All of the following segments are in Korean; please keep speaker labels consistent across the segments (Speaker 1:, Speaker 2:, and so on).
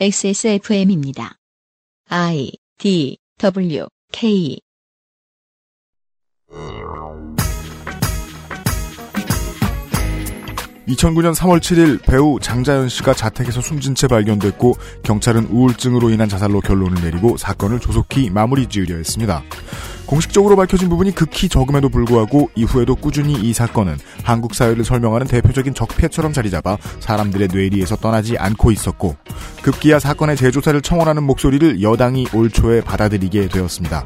Speaker 1: XSFM입니다. I D W K
Speaker 2: 2009년 3월 7일 배우 장자연 씨가 자택에서 숨진 채 발견됐고 경찰은 우울증으로 인한 자살로 결론을 내리고 사건을 조속히 마무리 지으려 했습니다. 공식적으로 밝혀진 부분이 극히 적음에도 불구하고 이후에도 꾸준히 이 사건은 한국 사회를 설명하는 대표적인 적폐처럼 자리잡아 사람들의 뇌리에서 떠나지 않고 있었고 급기야 사건의 재조사를 청원하는 목소리를 여당이 올 초에 받아들이게 되었습니다.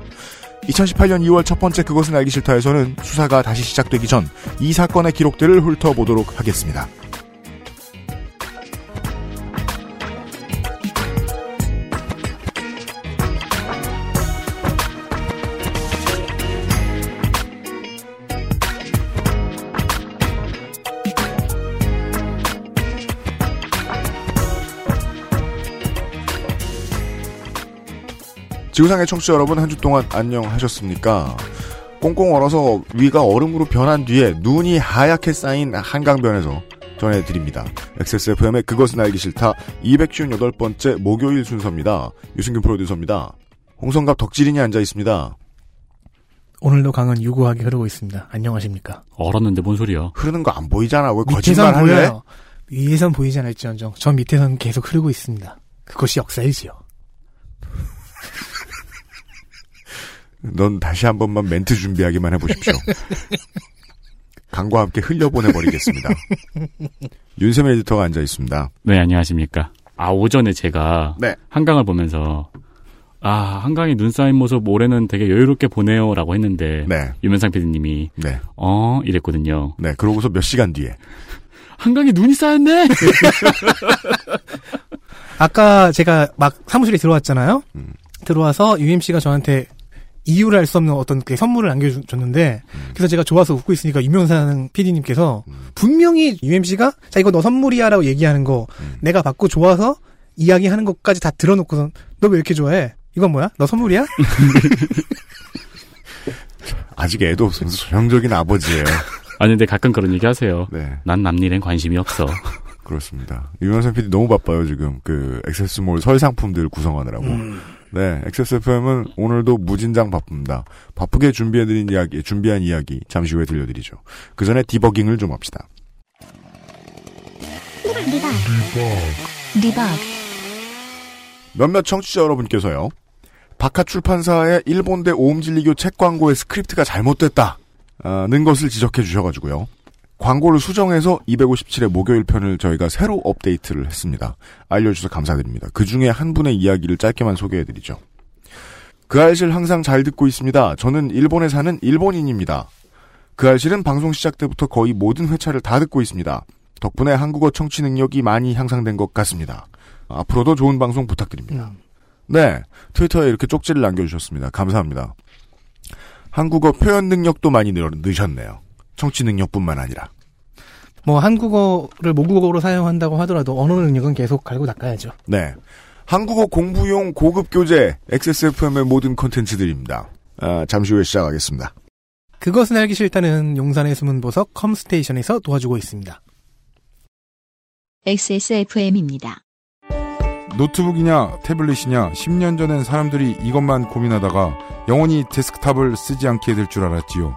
Speaker 2: 2018년 2월 첫 번째 그것은 알기 싫다에서는 수사가 다시 시작되기 전 이 사건의 기록들을 훑어보도록 하겠습니다. 지구상의 청취자 여러분 한 주 동안 안녕하셨습니까? 꽁꽁 얼어서 위가 얼음으로 변한 뒤에 눈이 하얗게 쌓인 한강변에서 전해드립니다. XSFM의 그것은 알기 싫다 258번째 목요일 순서입니다. 유승균 프로듀서입니다. 홍성갑 덕질인이 앉아 있습니다.
Speaker 3: 오늘도 강은 유구하게 흐르고 있습니다. 안녕하십니까?
Speaker 4: 얼었는데 뭔 소리야?
Speaker 2: 흐르는 거 안 보이잖아. 왜 거짓말 할래?
Speaker 3: 보여요. 위에선 보이지 않을지언정 저 밑에선 계속 흐르고 있습니다. 그것이 역사이지요.
Speaker 2: 넌 다시 한 번만 멘트 준비하기만 해보십시오. 강과 함께 흘려보내버리겠습니다. 윤세민 에디터가 앉아 있습니다.
Speaker 4: 네, 안녕하십니까. 아, 오전에 제가
Speaker 2: 네.
Speaker 4: 한강을 보면서 아, 한강에 눈 쌓인 모습 올해는 되게 여유롭게 보내요 라고 했는데
Speaker 2: 네.
Speaker 4: 유면상 PD님이
Speaker 2: 네.
Speaker 4: 어 이랬거든요.
Speaker 2: 네. 그러고서 몇 시간 뒤에.
Speaker 4: 한강에 눈이 쌓였네.
Speaker 3: 아까 제가 막 사무실에 들어왔잖아요.
Speaker 2: 음.
Speaker 3: 들어와서 UMC가 저한테 이유를 알 수 없는 어떤 그 선물을 안겨줬는데 그래서 제가 좋아서 웃고 있으니까 유명상 PD님께서
Speaker 2: 음.
Speaker 3: 분명히 UMC가 자 이거 너 선물이야라고 얘기하는 거
Speaker 2: 음.
Speaker 3: 내가 받고 좋아서 이야기하는 것까지 다 들어놓고선 너 왜 이렇게 좋아해? 이건 뭐야? 너 선물이야?
Speaker 2: 아직 애도 없으면서 전형적인 아버지예요.
Speaker 4: 아니 근데 가끔 그런 얘기 하세요.
Speaker 2: 네.
Speaker 4: 난 남일엔 관심이 없어.
Speaker 2: 그렇습니다. 유명상 PD 너무 바빠요, 지금. 그, 액세스몰 설 상품들 구성하느라고. 네, XSFM은 오늘도 무진장 바쁩니다. 바쁘게 준비해드린 이야기, 준비한 이야기, 잠시 후에 들려드리죠. 그 전에 디버깅을 좀 합시다. 몇몇 청취자 여러분께서요. 바카 출판사의 일본대 옴진리교 책 광고의 스크립트가 잘못됐다는 것을 지적해 주셔가지고요. 광고를 수정해서 257회 목요일 편을 저희가 새로 업데이트를 했습니다. 알려주셔서 감사드립니다. 그 중에 한 분의 이야기를 짧게만 소개해드리죠. 그알싫 항상 잘 듣고 있습니다. 저는 일본에 사는 일본인입니다. 그알싫은 방송 시작 때부터 거의 모든 회차를 다 듣고 있습니다. 덕분에 한국어 청취 능력이 많이 향상된 것 같습니다. 앞으로도 좋은 방송 부탁드립니다. 네, 트위터에 이렇게 쪽지를 남겨주셨습니다. 감사합니다. 한국어 표현 능력도 많이 늘, 느셨네요. 청취 능력뿐만 아니라.
Speaker 3: 뭐 한국어를 모국어로 사용한다고 하더라도 언어 능력은 계속 갈고 닦아야죠.
Speaker 2: 네. 한국어 공부용 고급 교재 XSFM의 모든 콘텐츠들입니다. 아, 잠시 후에 시작하겠습니다.
Speaker 3: 그것은 알기 싫다는 용산의 숨은 보석 컴스테이션에서 도와주고 있습니다.
Speaker 1: XSFM입니다.
Speaker 5: 노트북이냐 태블릿이냐 10년 전엔 사람들이 이것만 고민하다가 영원히 데스크탑을 쓰지 않게 될 줄 알았지요.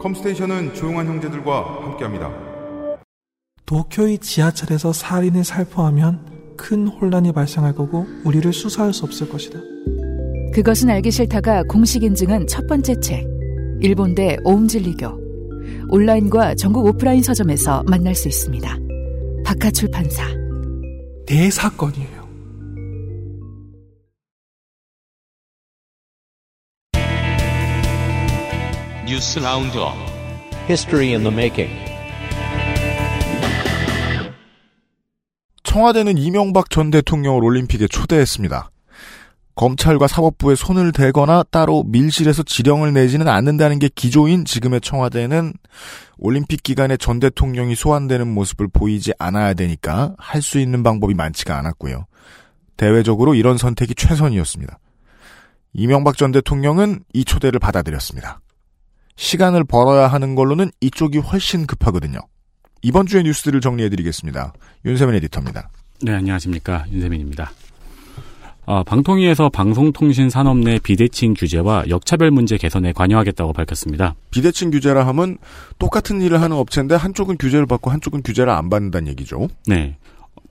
Speaker 5: 컴스테이션은 조용한 형제들과 함께합니다.
Speaker 6: 도쿄의 지하철에서 살인을 살포하면 큰 혼란이 발생할 거고 우리를 수사할 수 없을 것이다.
Speaker 7: 그것은 알기 싫다가 공식 인증한 첫 번째 책. 일본 대 옴진리교. 온라인과 전국 오프라인 서점에서 만날 수 있습니다. 박하 출판사.
Speaker 6: 대사건이에요.
Speaker 8: 뉴스 roundup
Speaker 9: History in the making.
Speaker 2: 청와대는 이명박 전 대통령을 올림픽에 초대했습니다. 검찰과 사법부에 손을 대거나 따로 밀실에서 지령을 내지는 않는다는 게 기조인 지금의 청와대는 올림픽 기간에 전 대통령이 소환되는 모습을 보이지 않아야 되니까 할 수 있는 방법이 많지가 않았고요. 대외적으로 이런 선택이 최선이었습니다. 이명박 전 대통령은 이 초대를 받아들였습니다. 시간을 벌어야 하는 걸로는 이쪽이 훨씬 급하거든요. 이번 주의 뉴스들을 정리해드리겠습니다. 윤세민 에디터입니다.
Speaker 4: 네, 안녕하십니까. 윤세민입니다. 어, 방통위에서 방송통신 산업 내 비대칭 규제와 역차별 문제 개선에 관여하겠다고 밝혔습니다.
Speaker 2: 비대칭 규제라 하면 똑같은 일을 하는 업체인데 한쪽은 규제를 받고 한쪽은 규제를 안 받는다는 얘기죠.
Speaker 4: 네.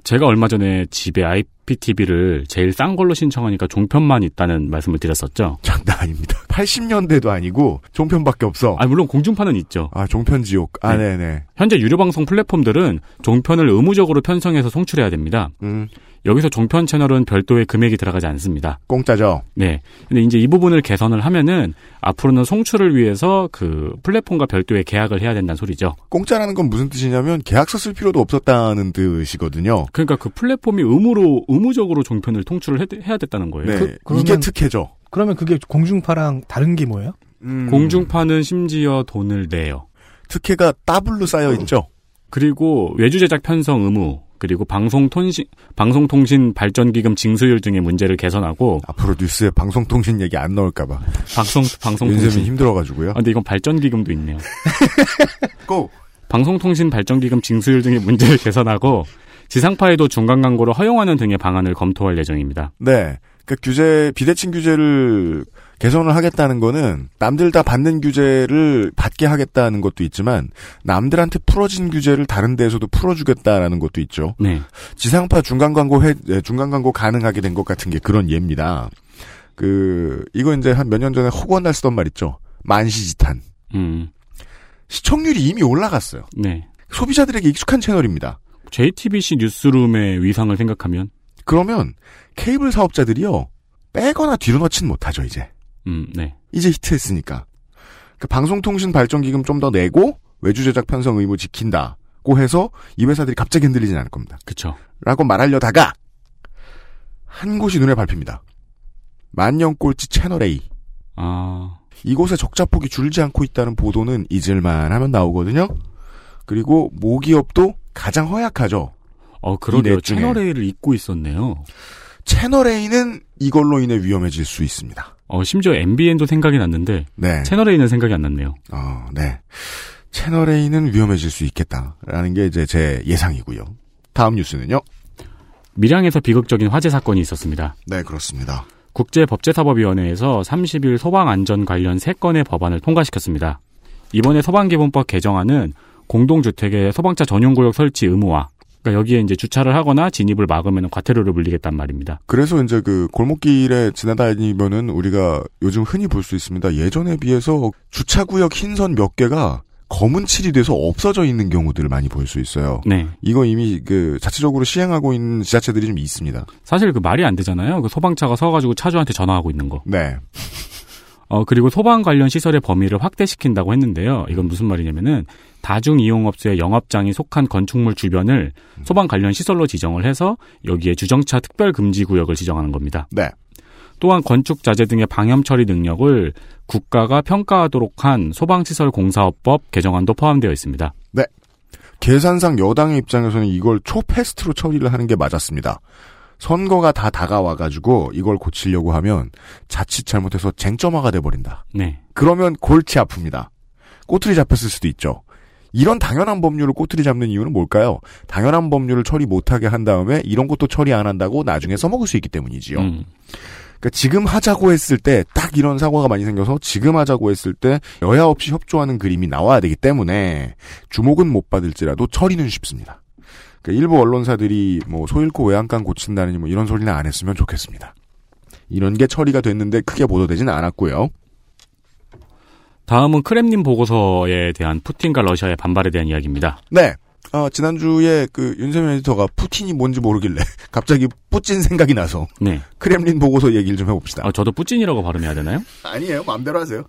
Speaker 4: 제가 얼마 전에 집에 IPTV를 제일 싼 걸로 신청하니까 종편만 있다는 말씀을 드렸었죠.
Speaker 2: 장난 아닙니다. 80년대도 아니고 종편밖에 없어.
Speaker 4: 아, 물론 공중파는 있죠.
Speaker 2: 아, 종편 지옥. 아,
Speaker 4: 네.
Speaker 2: 네, 네.
Speaker 4: 현재 유료 방송 플랫폼들은 종편을 의무적으로 편성해서 송출해야 됩니다.
Speaker 2: 음,
Speaker 4: 여기서 종편 채널은 별도의 금액이 들어가지 않습니다.
Speaker 2: 공짜죠.
Speaker 4: 네. 근데 이제 이 부분을 개선을 하면은 앞으로는 송출을 위해서 그 플랫폼과 별도의 계약을 해야 된다는 소리죠.
Speaker 2: 공짜라는 건 무슨 뜻이냐면 계약서 쓸 필요도 없었다는 뜻이거든요.
Speaker 4: 그러니까 그 플랫폼이 의무로 의무적으로 종편을 송출을 해, 해야 됐다는 거예요.
Speaker 2: 네.
Speaker 3: 그- 그러면-
Speaker 2: 이게 특혜죠.
Speaker 3: 그러면 그게 공중파랑 다른 게 뭐예요?
Speaker 2: 음,
Speaker 4: 공중파는 심지어 돈을 내요.
Speaker 2: 특혜가 더블로 쌓여 있죠.
Speaker 4: 그리고 외주 제작 편성 의무, 그리고 방송통신 방송통신 발전기금 징수율 등의 문제를 개선하고
Speaker 2: 앞으로 뉴스에 방송통신 얘기 안 나올까봐.
Speaker 4: 방송
Speaker 2: 윤세민
Speaker 4: 방송통신.
Speaker 2: 힘들어가지고요.
Speaker 4: 아, 근데 이건 발전기금도 있네요.
Speaker 2: 고!
Speaker 4: 방송통신 발전기금 징수율 등의 문제를 개선하고 지상파에도 중간 광고를 허용하는 등의 방안을 검토할 예정입니다.
Speaker 2: 네. 그 규제, 비대칭 규제를 개선을 하겠다는 거는 남들 다 받는 규제를 받게 하겠다는 것도 있지만 남들한테 풀어진 규제를 다른 데에서도 풀어주겠다라는 것도 있죠.
Speaker 4: 네.
Speaker 2: 지상파 중간 광고 해, 예, 중간 광고 가능하게 된 것 같은 게 그런 예입니다. 그, 이거 이제 한 몇 년 전에 허구한 날 쓰던 말 있죠. 만시지탄.
Speaker 4: 음.
Speaker 2: 시청률이 이미 올라갔어요.
Speaker 4: 네.
Speaker 2: 소비자들에게 익숙한 채널입니다.
Speaker 4: JTBC 뉴스룸의 위상을 생각하면
Speaker 2: 그러면 케이블 사업자들이요. 빼거나 뒤로 넣진 못하죠, 이제.
Speaker 4: 음, 네.
Speaker 2: 이제 히트했으니까. 그 방송통신 발전 기금 좀 더 내고 외주 제작 편성 의무 지킨다고 해서 이 회사들이 갑자기 흔들리진 않을 겁니다.
Speaker 4: 그쵸.
Speaker 2: 라고 말하려다가 한 곳이 눈에 밟힙니다. 만년 꼴찌 채널 A.
Speaker 4: 아,
Speaker 2: 이곳에 적자폭이 줄지 않고 있다는 보도는 잊을만 하면 나오거든요. 그리고 모기업도 가장 허약하죠.
Speaker 4: 어, 그러게요.
Speaker 2: 이넷 중에.
Speaker 4: 채널 A를 잊고 있었네요.
Speaker 2: 채널 A는 이걸로 인해 위험해질 수 있습니다.
Speaker 4: 어, 심지어 MBN도 생각이 났는데
Speaker 2: 네.
Speaker 4: 채널 A는 생각이 안 났네요.
Speaker 2: 어, 네. 채널 A는 위험해질 수 있겠다라는 게 이제 제 예상이고요. 다음 뉴스는요?
Speaker 4: 밀양에서 비극적인 화재 사건이 있었습니다.
Speaker 2: 네, 그렇습니다.
Speaker 4: 국제법제사법위원회에서 30일 소방안전 관련 3건의 법안을 통과시켰습니다. 이번에 소방기본법 개정안은 공동주택의 소방차 전용구역 설치 의무화, 그러니까 여기에 이제 주차를 하거나 진입을 막으면 과태료를 물리겠단 말입니다.
Speaker 2: 그래서 이제 그 골목길에 지나다니면은 우리가 요즘 흔히 볼 수 있습니다. 예전에 비해서 주차구역 흰선 몇 개가 검은 칠이 돼서 없어져 있는 경우들을 많이 볼 수 있어요.
Speaker 4: 네.
Speaker 2: 이거 이미 그 자체적으로 시행하고 있는 지자체들이 좀 있습니다.
Speaker 4: 사실 그 말이 안 되잖아요. 그 소방차가 서가지고 차주한테 전화하고 있는 거.
Speaker 2: 네.
Speaker 4: 어, 그리고 소방 관련 시설의 범위를 확대시킨다고 했는데요. 이건 무슨 말이냐면은 다중이용업소의 영업장이 속한 건축물 주변을 소방 관련 시설로 지정을 해서 여기에 주정차 특별 금지 구역을 지정하는 겁니다.
Speaker 2: 네.
Speaker 4: 또한 건축 자재 등의 방염 처리 능력을 국가가 평가하도록 한 소방시설 공사업법 개정안도 포함되어 있습니다.
Speaker 2: 계산상 여당의 입장에서는 이걸 초패스트로 처리를 하는 게 맞았습니다. 선거가 다 다가와가지고 이걸 고치려고 하면 자칫 잘못해서 쟁점화가 돼버린다.
Speaker 4: 네.
Speaker 2: 그러면 골치 아픕니다. 꼬투리 잡혔을 수도 있죠. 이런 당연한 법률을 꼬투리 잡는 이유는 뭘까요? 당연한 법률을 처리 못하게 한 다음에 이런 것도 처리 안 한다고 나중에 써먹을 수 있기 때문이지요.
Speaker 4: 음,
Speaker 2: 그러니까 지금 하자고 했을 때 딱 이런 사고가 많이 생겨서 지금 하자고 했을 때 여야 없이 협조하는 그림이 나와야 되기 때문에 주목은 못 받을지라도 처리는 쉽습니다. 그러니까 일부 언론사들이 뭐 소잃고 외양간 고친다느니 뭐 이런 소리는 안 했으면 좋겠습니다. 이런 게 처리가 됐는데 크게 보도되지는 않았고요.
Speaker 4: 다음은 크렘린 보고서에 대한 푸틴과 러시아의 반발에 대한 이야기입니다.
Speaker 2: 네. 어, 지난주에 그 윤세민 에디터가 푸틴이 뭔지 모르길래 갑자기 뿌찐 생각이 나서
Speaker 4: 네.
Speaker 2: 크렘린 보고서 얘기를 좀 해봅시다.
Speaker 4: 아, 저도 뿌찐이라고 발음해야 되나요?
Speaker 2: 아니에요. 마음대로 하세요.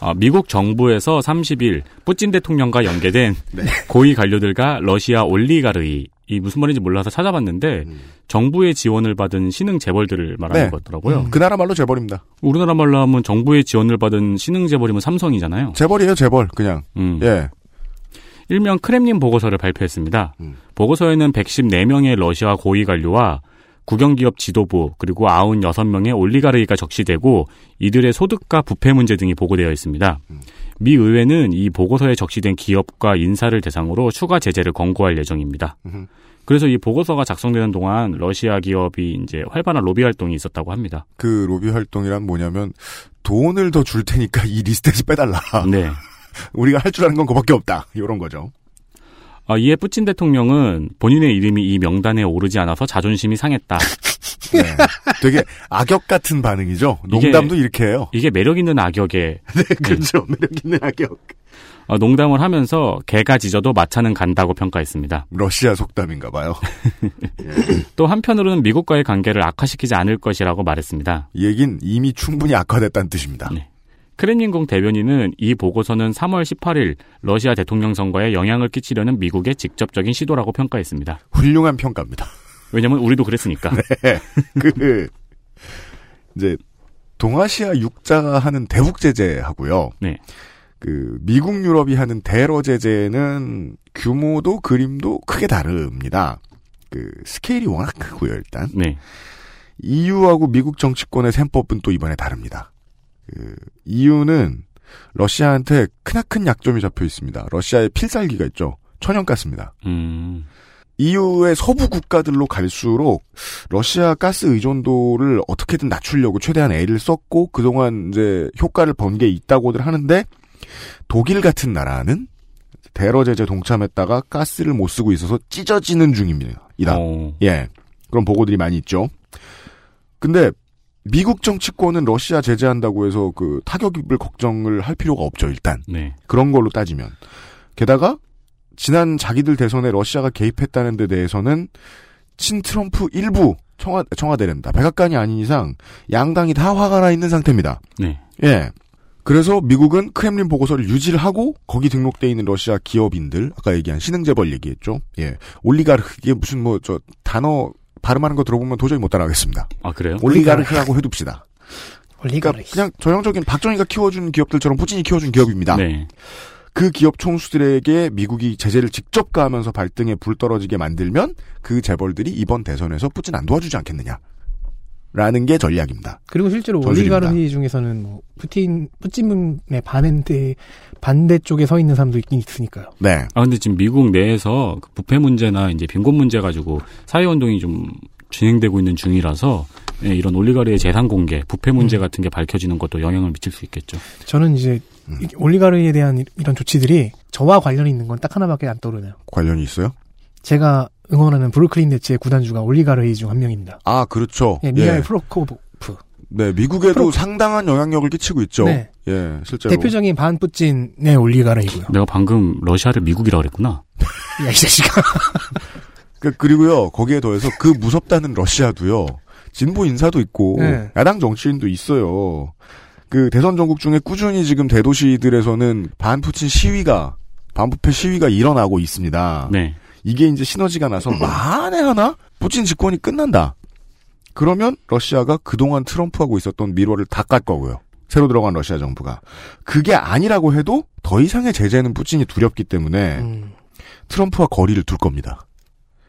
Speaker 4: 아, 미국 정부에서 30일 뿌찐 대통령과 연계된
Speaker 2: 네.
Speaker 4: 고위 관료들과 러시아 올리가르이 이 무슨 말인지 몰라서 찾아봤는데
Speaker 2: 음.
Speaker 4: 정부의 지원을 받은 신흥 재벌들을 말하는
Speaker 2: 네.
Speaker 4: 거더라고요.
Speaker 2: 그 나라 말로 재벌입니다.
Speaker 4: 우리나라 말로 하면 정부의 지원을 받은 신흥 재벌이면 삼성이잖아요.
Speaker 2: 재벌이에요, 재벌. 그냥.
Speaker 4: 음.
Speaker 2: 예.
Speaker 4: 일명 크렘린 보고서를 발표했습니다.
Speaker 2: 음.
Speaker 4: 보고서에는 114명의 러시아 고위 관료와 국영기업 지도부 그리고 96명의 올리가르히가 적시되고 이들의 소득과 부패 문제 등이 보고되어 있습니다.
Speaker 2: 음.
Speaker 4: 미 의회는 이 보고서에 적시된 기업과 인사를 대상으로 추가 제재를 권고할 예정입니다. 그래서 이 보고서가 작성되는 동안 러시아 기업이 이제 활발한 로비 활동이 있었다고 합니다.
Speaker 2: 그 로비 활동이란 뭐냐면 돈을 더 줄 테니까 이 리스트에서 빼달라.
Speaker 4: 네.
Speaker 2: 우리가 할 줄 아는 건 그밖에 없다. 이런 거죠.
Speaker 4: 아, 이에 푸틴 대통령은 본인의 이름이 이 명단에 오르지 않아서 자존심이 상했다.
Speaker 2: 네. 되게 악역 같은 반응이죠.
Speaker 4: 이게-
Speaker 2: 농담도 이렇게 해요.
Speaker 4: 이게 매력 있는 악역의
Speaker 2: 네, 그렇죠. 매력 있는 악역.
Speaker 4: 어, 농담을 하면서 개가 짖어도 마차는 간다고 평가했습니다.
Speaker 2: 러시아 속담인가 봐요.
Speaker 4: 또 한편으로는 미국과의 관계를 악화시키지 않을 것이라고 말했습니다.
Speaker 2: 이 얘긴 이미 충분히 악화됐다는 뜻입니다.
Speaker 4: 네. 크레민궁 대변인은 이 보고서는 3월 18일 러시아 대통령 선거에 영향을 끼치려는 미국의 직접적인 시도라고 평가했습니다.
Speaker 2: 훌륭한 평가입니다.
Speaker 4: 왜냐면 우리도 그랬으니까.
Speaker 2: 그 이제 동아시아 육자가 하는 대북 제재하고요.
Speaker 4: 네.
Speaker 2: 그 미국 유럽이 하는 대러 제재는 규모도 그림도 크게 다릅니다. 그 스케일이 워낙 크고요, 일단.
Speaker 4: 네.
Speaker 2: EU하고 미국 정치권의 셈법은 또 이번에 다릅니다. 그 EU는 러시아한테 크나큰 약점이 잡혀 있습니다. 러시아의 필살기가 있죠. 천연가스입니다.
Speaker 4: 음.
Speaker 2: EU의 서부 국가들로 갈수록 러시아 가스 의존도를 어떻게든 낮추려고 최대한 애를 썼고 그동안 이제 효과를 번게 있다고들 하는데 독일 같은 나라는 대러 제재 동참했다가 가스를 못 쓰고 있어서 찢어지는 중입니다. 이다.
Speaker 4: 어,
Speaker 2: 예. 그런 보고들이 많이 있죠. 근데 미국 정치권은 러시아 제재한다고 해서 그 타격 입을 걱정을 할 필요가 없죠, 일단.
Speaker 4: 네.
Speaker 2: 그런 걸로 따지면. 게다가 지난 자기들 대선에 러시아가 개입했다는 데 대해서는 친 트럼프 일부 청와, 청와대랍니다. 백악관이 아닌 이상 양당이 다 화가 나 있는 상태입니다.
Speaker 4: 네.
Speaker 2: 예. 그래서 미국은 크렘린 보고서를 유지를 하고 거기 등록돼 있는 러시아 기업인들 아까 얘기한 신흥재벌 얘기했죠. 예. 올리가르크 이게 무슨 뭐 저 단어 발음하는 거 들어보면 도저히 못 따라가겠습니다.
Speaker 4: 아, 그래요?
Speaker 2: 올리가르크라고 해둡시다.
Speaker 3: 올리가
Speaker 2: 그러니까 그냥 전형적인 박정희가 키워준 기업들처럼 푸틴이 키워준 기업입니다.
Speaker 4: 네.
Speaker 2: 그 기업 총수들에게 미국이 제재를 직접 가하면서 발등에 불 떨어지게 만들면 그 재벌들이 이번 대선에서 푸틴 안 도와주지 않겠느냐. 라는 게 전략입니다.
Speaker 3: 그리고 실제로. 올리가르히 중에서는 뭐 푸틴 푸틴의 반대 반대 쪽에 서 있는 사람도 있긴 있으니까요.
Speaker 2: 네.
Speaker 4: 아, 근데 지금 미국 내에서 그 부패 문제나 이제 빈곤 문제 가지고 사회 운동이 좀 진행되고 있는 중이라서 예, 이런 올리가르의 재산 공개, 부패 문제
Speaker 3: 음.
Speaker 4: 같은 게 밝혀지는 것도 영향을 미칠 수 있겠죠.
Speaker 3: 저는 이제
Speaker 2: 음.
Speaker 3: 이 올리가르히에 대한 이- 이런 조치들이 저와 관련이 있는 건 딱 하나밖에 안 떠오르네요.
Speaker 2: 관련이 있어요?
Speaker 3: 제가 응원하는 브루클린 네츠의 구단주가 올리가르히 중한 명입니다.
Speaker 2: 아, 그렇죠.
Speaker 3: 예, 미하일
Speaker 2: 예.
Speaker 3: 프로코프.
Speaker 2: 네, 미국에도
Speaker 3: 프로-
Speaker 2: 상당한 영향력을 끼치고 있죠.
Speaker 3: 네.
Speaker 2: 예, 실제로.
Speaker 3: 대표적인 반푸틴의 올리가르히고요.
Speaker 4: 내가 방금 러시아를 미국이라고 그랬구나.
Speaker 3: 야, 이 자식아.
Speaker 2: 그, 그리고요, 거기에 더해서 그 무섭다는 러시아도요, 진보 인사도 있고,
Speaker 3: 네.
Speaker 2: 야당 정치인도 있어요. 그 대선 전국 중에 꾸준히 지금 대도시들에서는 반푸틴 시위가, 반부패 시위가 일어나고 있습니다.
Speaker 4: 네.
Speaker 2: 이게 이제 시너지가 나서 만에 하나 푸틴 집권이 끝난다. 그러면 러시아가 그동안 트럼프하고 있었던 밀워를 다깔 거고요. 새로 들어간 러시아 정부가. 그게 아니라고 해도 더 이상의 제재는 푸틴이 두렵기 때문에
Speaker 3: 음.
Speaker 2: 트럼프와 거리를 둘 겁니다.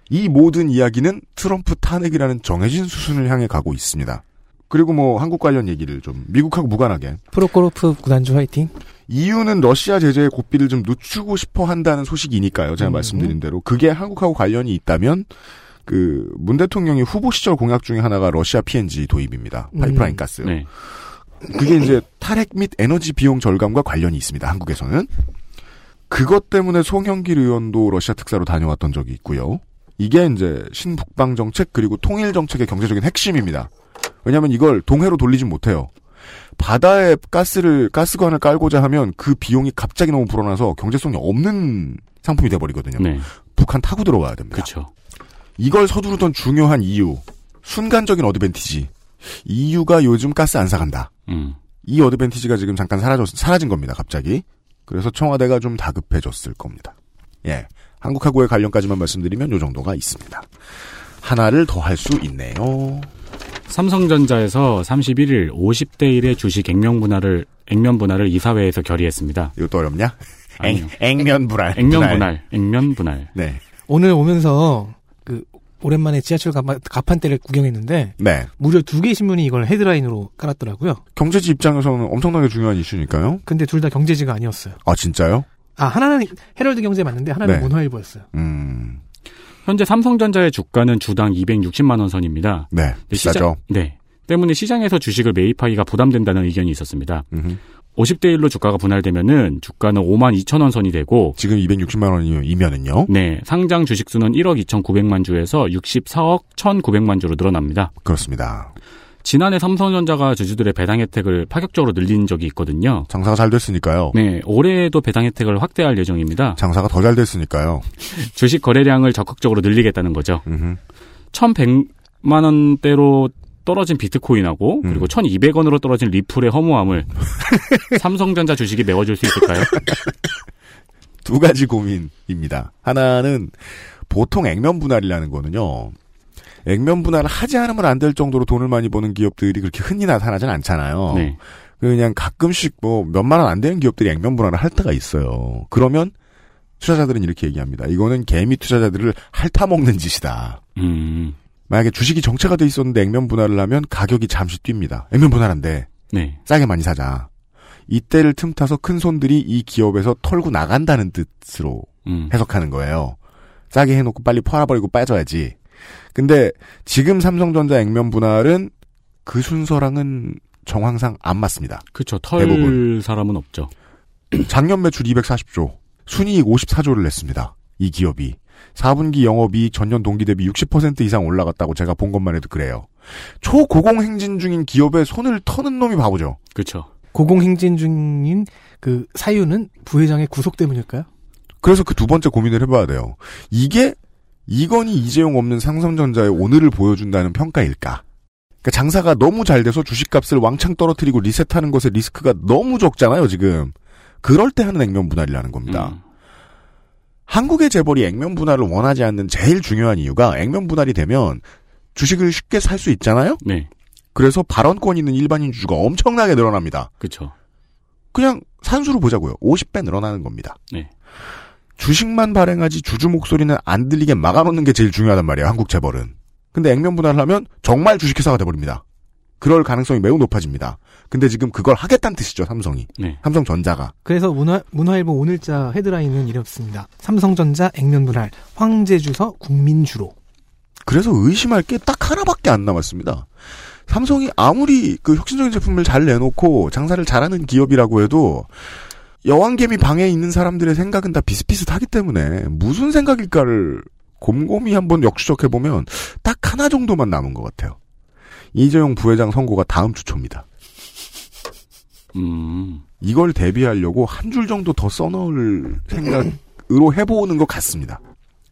Speaker 2: 이 모든 이야기는 트럼프 탄핵이라는 정해진 수순을 향해 가고 있습니다. 그리고 뭐 한국 관련 얘기를 좀 미국하고 무관하게
Speaker 3: 프로코프 구단주 화이팅.
Speaker 2: 이유는 러시아 제재의 고삐를 좀 늦추고 싶어 한다는 소식이니까요. 제가
Speaker 3: 음.
Speaker 2: 말씀드린 대로 그게 한국하고 관련이 있다면 그 문 대통령이 후보 시절 공약 중에 하나가 러시아 PNG 도입입니다. 파이프라인
Speaker 3: 음.
Speaker 2: 가스.
Speaker 4: 네.
Speaker 2: 그게 이제 탈핵 및 에너지 비용 절감과 관련이 있습니다. 한국에서는. 그것 때문에 송영길 의원도 러시아 특사로 다녀왔던 적이 있고요. 이게 이제 신북방 정책 그리고 통일 정책의 경제적인 핵심입니다. 왜냐하면 이걸 동해로 돌리진 못해요. 바다에 가스를 가스관을 깔고자 하면 그 비용이 갑자기 너무 불어나서 경제성이 없는 상품이 돼버리거든요.
Speaker 4: 네.
Speaker 2: 북한 타고 들어가야 됩니다.
Speaker 4: 그렇죠.
Speaker 2: 이걸 서두르던 중요한 이유, 순간적인 어드밴티지. EU가 요즘 가스 안 사간다.
Speaker 4: 음.
Speaker 2: 이 어드밴티지가 지금 잠깐 사라졌, 사라진 겁니다, 갑자기. 그래서 청와대가 좀 다급해졌을 겁니다. 예. 한국하고의 관련까지만 말씀드리면 요 정도가 있습니다. 하나를 더 할 수 있네요.
Speaker 4: 삼성전자에서 31일 50대 1의 주식 액면 분할을 액면 분할을 이사회에서 결의했습니다.
Speaker 2: 이것도 어렵냐?
Speaker 4: 아니요.
Speaker 2: 액, 액면 분할.
Speaker 4: 액면 분할, 액면 분할.
Speaker 2: 네.
Speaker 3: 오늘 오면서 그 오랜만에 지하철 가판, 가판대를 구경했는데
Speaker 2: 네.
Speaker 3: 무려 두 개 신문이 이걸 헤드라인으로 깔았더라고요.
Speaker 2: 경제지 입장에서는 엄청나게 중요한 이슈니까요.
Speaker 3: 근데 둘 다 경제지가 아니었어요.
Speaker 2: 아, 진짜요?
Speaker 3: 아 하나는 헤럴드 경제 맞는데 하나는
Speaker 2: 네.
Speaker 3: 문화일보였어요.
Speaker 2: 음,
Speaker 4: 현재 삼성전자의 주가는 주당 260만 원 선입니다.
Speaker 2: 네. 비싸죠.
Speaker 4: 시장- 네. 때문에 시장에서 주식을 매입하기가 부담된다는 의견이 있었습니다.
Speaker 2: 음흠.
Speaker 4: 50대 1로 주가가 분할되면은 주가는 5만 2천 원 선이 되고
Speaker 2: 지금 260만 원이면은요.
Speaker 4: 네, 상장 주식 수는 1억 2,900만 주에서 64억 1,900만 주로 늘어납니다.
Speaker 2: 그렇습니다.
Speaker 4: 지난해 삼성전자가 주주들의 배당 혜택을 파격적으로 늘린 적이 있거든요.
Speaker 2: 장사가 잘 됐으니까요.
Speaker 4: 네, 올해에도 배당 혜택을 확대할 예정입니다.
Speaker 2: 장사가 더 잘 됐으니까요.
Speaker 4: 주식 거래량을 적극적으로 늘리겠다는 거죠.
Speaker 2: 음흠.
Speaker 4: 1,100만 원대로 떨어진 비트코인하고
Speaker 2: 음.
Speaker 4: 그리고 1,200원으로 떨어진 리플의 허무함을 삼성전자 주식이 메워줄 수 있을까요?
Speaker 2: 두 가지 고민입니다. 하나는 보통 액면 분할이라는 거는요. 액면 분할을 하지 않으면 안 될 정도로 돈을 많이 버는 기업들이 그렇게 흔히 나타나진 않잖아요.
Speaker 4: 네.
Speaker 2: 그냥 가끔씩 뭐 몇만 원 안 되는 기업들이 액면 분할을 할 때가 있어요. 그러면 투자자들은 이렇게 얘기합니다. 이거는 개미 투자자들을 핥아먹는 짓이다.
Speaker 4: 음,
Speaker 2: 만약에 주식이 정체가 돼 있었는데 액면 분할을 하면 가격이 잠시 뜁니다. 액면 분할한데
Speaker 4: 네.
Speaker 2: 싸게 많이 사자. 이때를 틈타서 큰 손들이 이 기업에서 털고 나간다는 뜻으로
Speaker 4: 음,
Speaker 2: 해석하는 거예요. 싸게 해놓고 빨리 팔아버리고 빠져야지. 근데 지금 삼성전자 액면 분할은 그 순서랑은 정황상 안 맞습니다.
Speaker 4: 그쵸. 털
Speaker 2: 대부분.
Speaker 4: 사람은 없죠.
Speaker 2: 작년 매출 240조, 순이익 54조를 냈습니다. 이 기업이. 4분기 영업이익 전년 동기 대비 60% 이상 올라갔다고 제가 본 것만 해도 그래요. 초고공 행진 중인 기업에 손을 터는 놈이 바보죠.
Speaker 4: 그쵸.
Speaker 3: 고공 행진 중인 그 사유는 부회장의 구속 때문일까요?
Speaker 2: 그래서 그 두 번째 고민을 해봐야 돼요. 이게 이건희 이재용 없는 상성전자의 오늘을 보여준다는 평가일까? 그러니까 장사가 너무 잘 돼서 주식값을 왕창 떨어뜨리고 리셋하는 것의 리스크가 너무 적잖아요, 지금. 그럴 때 하는 액면 분할이라는 겁니다.
Speaker 4: 음,
Speaker 2: 한국의 재벌이 액면 분할을 원하지 않는 제일 중요한 이유가 액면 분할이 되면 주식을 쉽게 살 수 있잖아요?
Speaker 4: 네.
Speaker 2: 그래서 발언권 있는 일반인 주주가 엄청나게 늘어납니다.
Speaker 4: 그쵸.
Speaker 2: 그냥 산수로 보자고요. 50배 늘어나는 겁니다.
Speaker 4: 네.
Speaker 2: 주식만 발행하지 주주 목소리는 안 들리게 막아놓는 게 제일 중요하단 말이에요. 한국 재벌은. 근데 액면 분할을 하면 정말 주식회사가 돼버립니다. 그럴 가능성이 매우 높아집니다. 근데 지금 그걸 하겠다는 뜻이죠. 삼성이.
Speaker 4: 네.
Speaker 2: 삼성전자가.
Speaker 3: 그래서 문화, 문화일보 오늘자 헤드라인은 이렇습니다. 삼성전자 액면 분할 황제주서 국민주로.
Speaker 2: 그래서 의심할 게 딱 하나밖에 안 남았습니다. 삼성이 아무리 그 혁신적인 제품을 잘 내놓고 장사를 잘하는 기업이라고 해도 여왕개미 방에 있는 사람들의 생각은 다 비슷비슷하기 때문에 무슨 생각일까를 곰곰이 한번 역추적해보면 딱 하나 정도만 남은 것 같아요. 이재용 부회장 선고가 다음 주 초입니다.
Speaker 4: 음,
Speaker 2: 이걸 대비하려고 한 줄 정도 더 써놓을 생각으로 해보는 것 같습니다.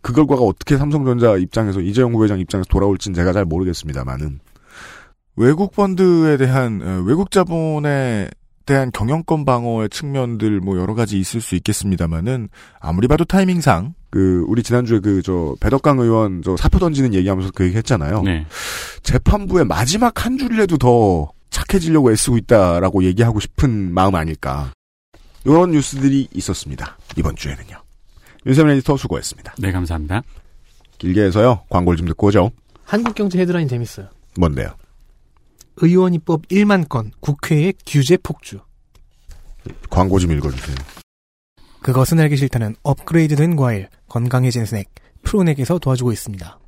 Speaker 2: 그 결과가 어떻게 삼성전자 입장에서 이재용 부회장 입장에서 돌아올지는 제가 잘 모르겠습니다만은 외국 펀드에 대한 어, 외국 자본에 대한 경영권 방어의 측면들 뭐 여러 가지 있을 수 있겠습니다만은 아무리 봐도 타이밍상 그 우리 지난주에 그 저 배덕강 의원 저 사표 던지는 얘기하면서 그 얘기 했잖아요.
Speaker 4: 네.
Speaker 2: 재판부의 마지막 한 줄이라도 더 착해지려고 애쓰고 있다라고 얘기하고 싶은 마음 아닐까. 이런 뉴스들이 있었습니다. 이번 주에는요. 윤세민 에디터 수고했습니다.
Speaker 4: 네, 감사합니다.
Speaker 2: 길게 해서요. 광고를 좀 듣고 오죠.
Speaker 3: 한국경제 헤드라인 재밌어요.
Speaker 2: 뭔데요?
Speaker 3: 의원 입법 1만 건, 국회의 규제 폭주.
Speaker 2: 광고 좀 읽어주세요.
Speaker 3: 그것은 알기 싫다는 업그레이드된 과일, 건강해진 스낵, 프로넥에서 도와주고 있습니다.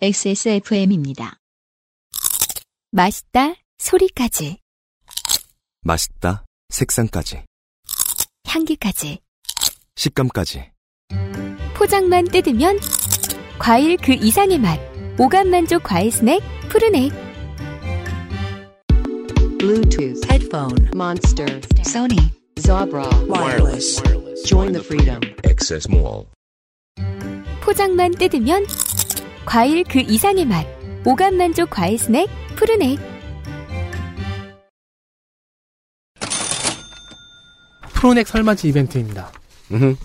Speaker 1: XSFM입니다.
Speaker 9: 맛있다 소리까지
Speaker 10: 맛있다. 색상까지.
Speaker 9: 향기까지
Speaker 10: 식감까지.
Speaker 9: 포장만 뜯으면 과일 그 이상의 맛 오감 만족 과일 스낵 푸르넥
Speaker 11: Bluetooth, headphone, Monster, Sony, Zabra, wireless. Join the freedom.
Speaker 8: Access Mall.
Speaker 9: 포장만 뜯으면 과일 그 이상의 맛 오감 만족 과일 스낵 푸르넥
Speaker 3: 프로넥 설맞이 이벤트입니다. 음.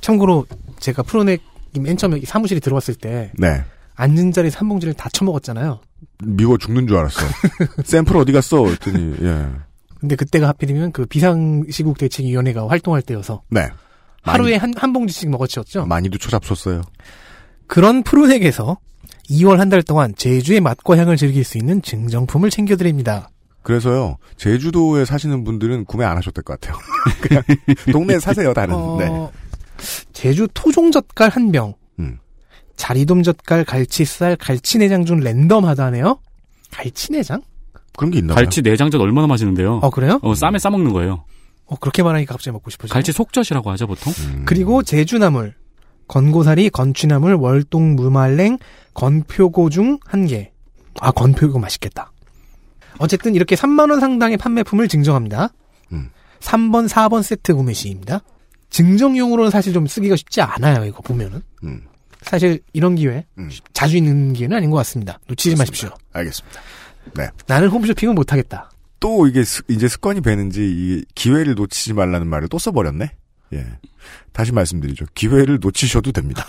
Speaker 3: 참고로 제가 프로넥 맨 처음에 사무실에 들어왔을 때
Speaker 2: 네.
Speaker 3: 앉은 자리 한 봉지를 다 처먹었잖아요.
Speaker 2: 미워 죽는 줄 알았어. 샘플 어디 갔어? 했더니 예.
Speaker 3: 근데 그때가 하필이면 그 비상시국 대책위원회가 활동할 때여서
Speaker 2: 네.
Speaker 3: 하루에 한, 한 봉지씩 먹어치웠죠.
Speaker 2: 많이도 초잡섰어요.
Speaker 3: 그런 프로넥에서 2월 한 달 동안 제주의 맛과 향을 즐길 수 있는 증정품을 챙겨드립니다.
Speaker 2: 그래서요, 제주도에 사시는 분들은 구매 안될것 같아요. 그냥, 동네에 사세요, 다른.
Speaker 3: 어,
Speaker 2: 네.
Speaker 3: 제주 토종젓갈 한 병,
Speaker 2: 음.
Speaker 3: 자리돔젓갈, 갈치살, 갈치내장 중 랜덤 하다네요. 갈치내장?
Speaker 2: 그런 게 있나
Speaker 4: 갈치 내장젓 얼마나 맛있는데요.
Speaker 3: 어 그래요?
Speaker 4: 어, 쌈에 싸 먹는 거예요.
Speaker 3: 어 그렇게 말하니까 갑자기 먹고 싶어져.
Speaker 4: 갈치 속젓이라고 하죠 보통.
Speaker 2: 음.
Speaker 3: 그리고 제주나물, 건고사리, 건취나물, 월동 무말랭, 건표고 중 한 개. 아 건표고 맛있겠다. 어쨌든 이렇게 3만 원 상당의 판매품을 증정합니다.
Speaker 2: 음.
Speaker 3: 3번, 4번 세트 구매 시입니다. 증정용으로는 사실 좀 쓰기가 쉽지 않아요. 이거 보면은.
Speaker 2: 음.
Speaker 3: 사실 이런 기회 자주 있는 기회는 아닌 것 같습니다. 놓치지 마십시오.
Speaker 2: 알겠습니다. 네.
Speaker 3: 나는 홈쇼핑은 못하겠다.
Speaker 2: 또 이게 스- 이제 습관이 배는지 이 기회를 놓치지 말라는 말을 또 써버렸네. 예. 다시 말씀드리죠. 기회를 놓치셔도 됩니다.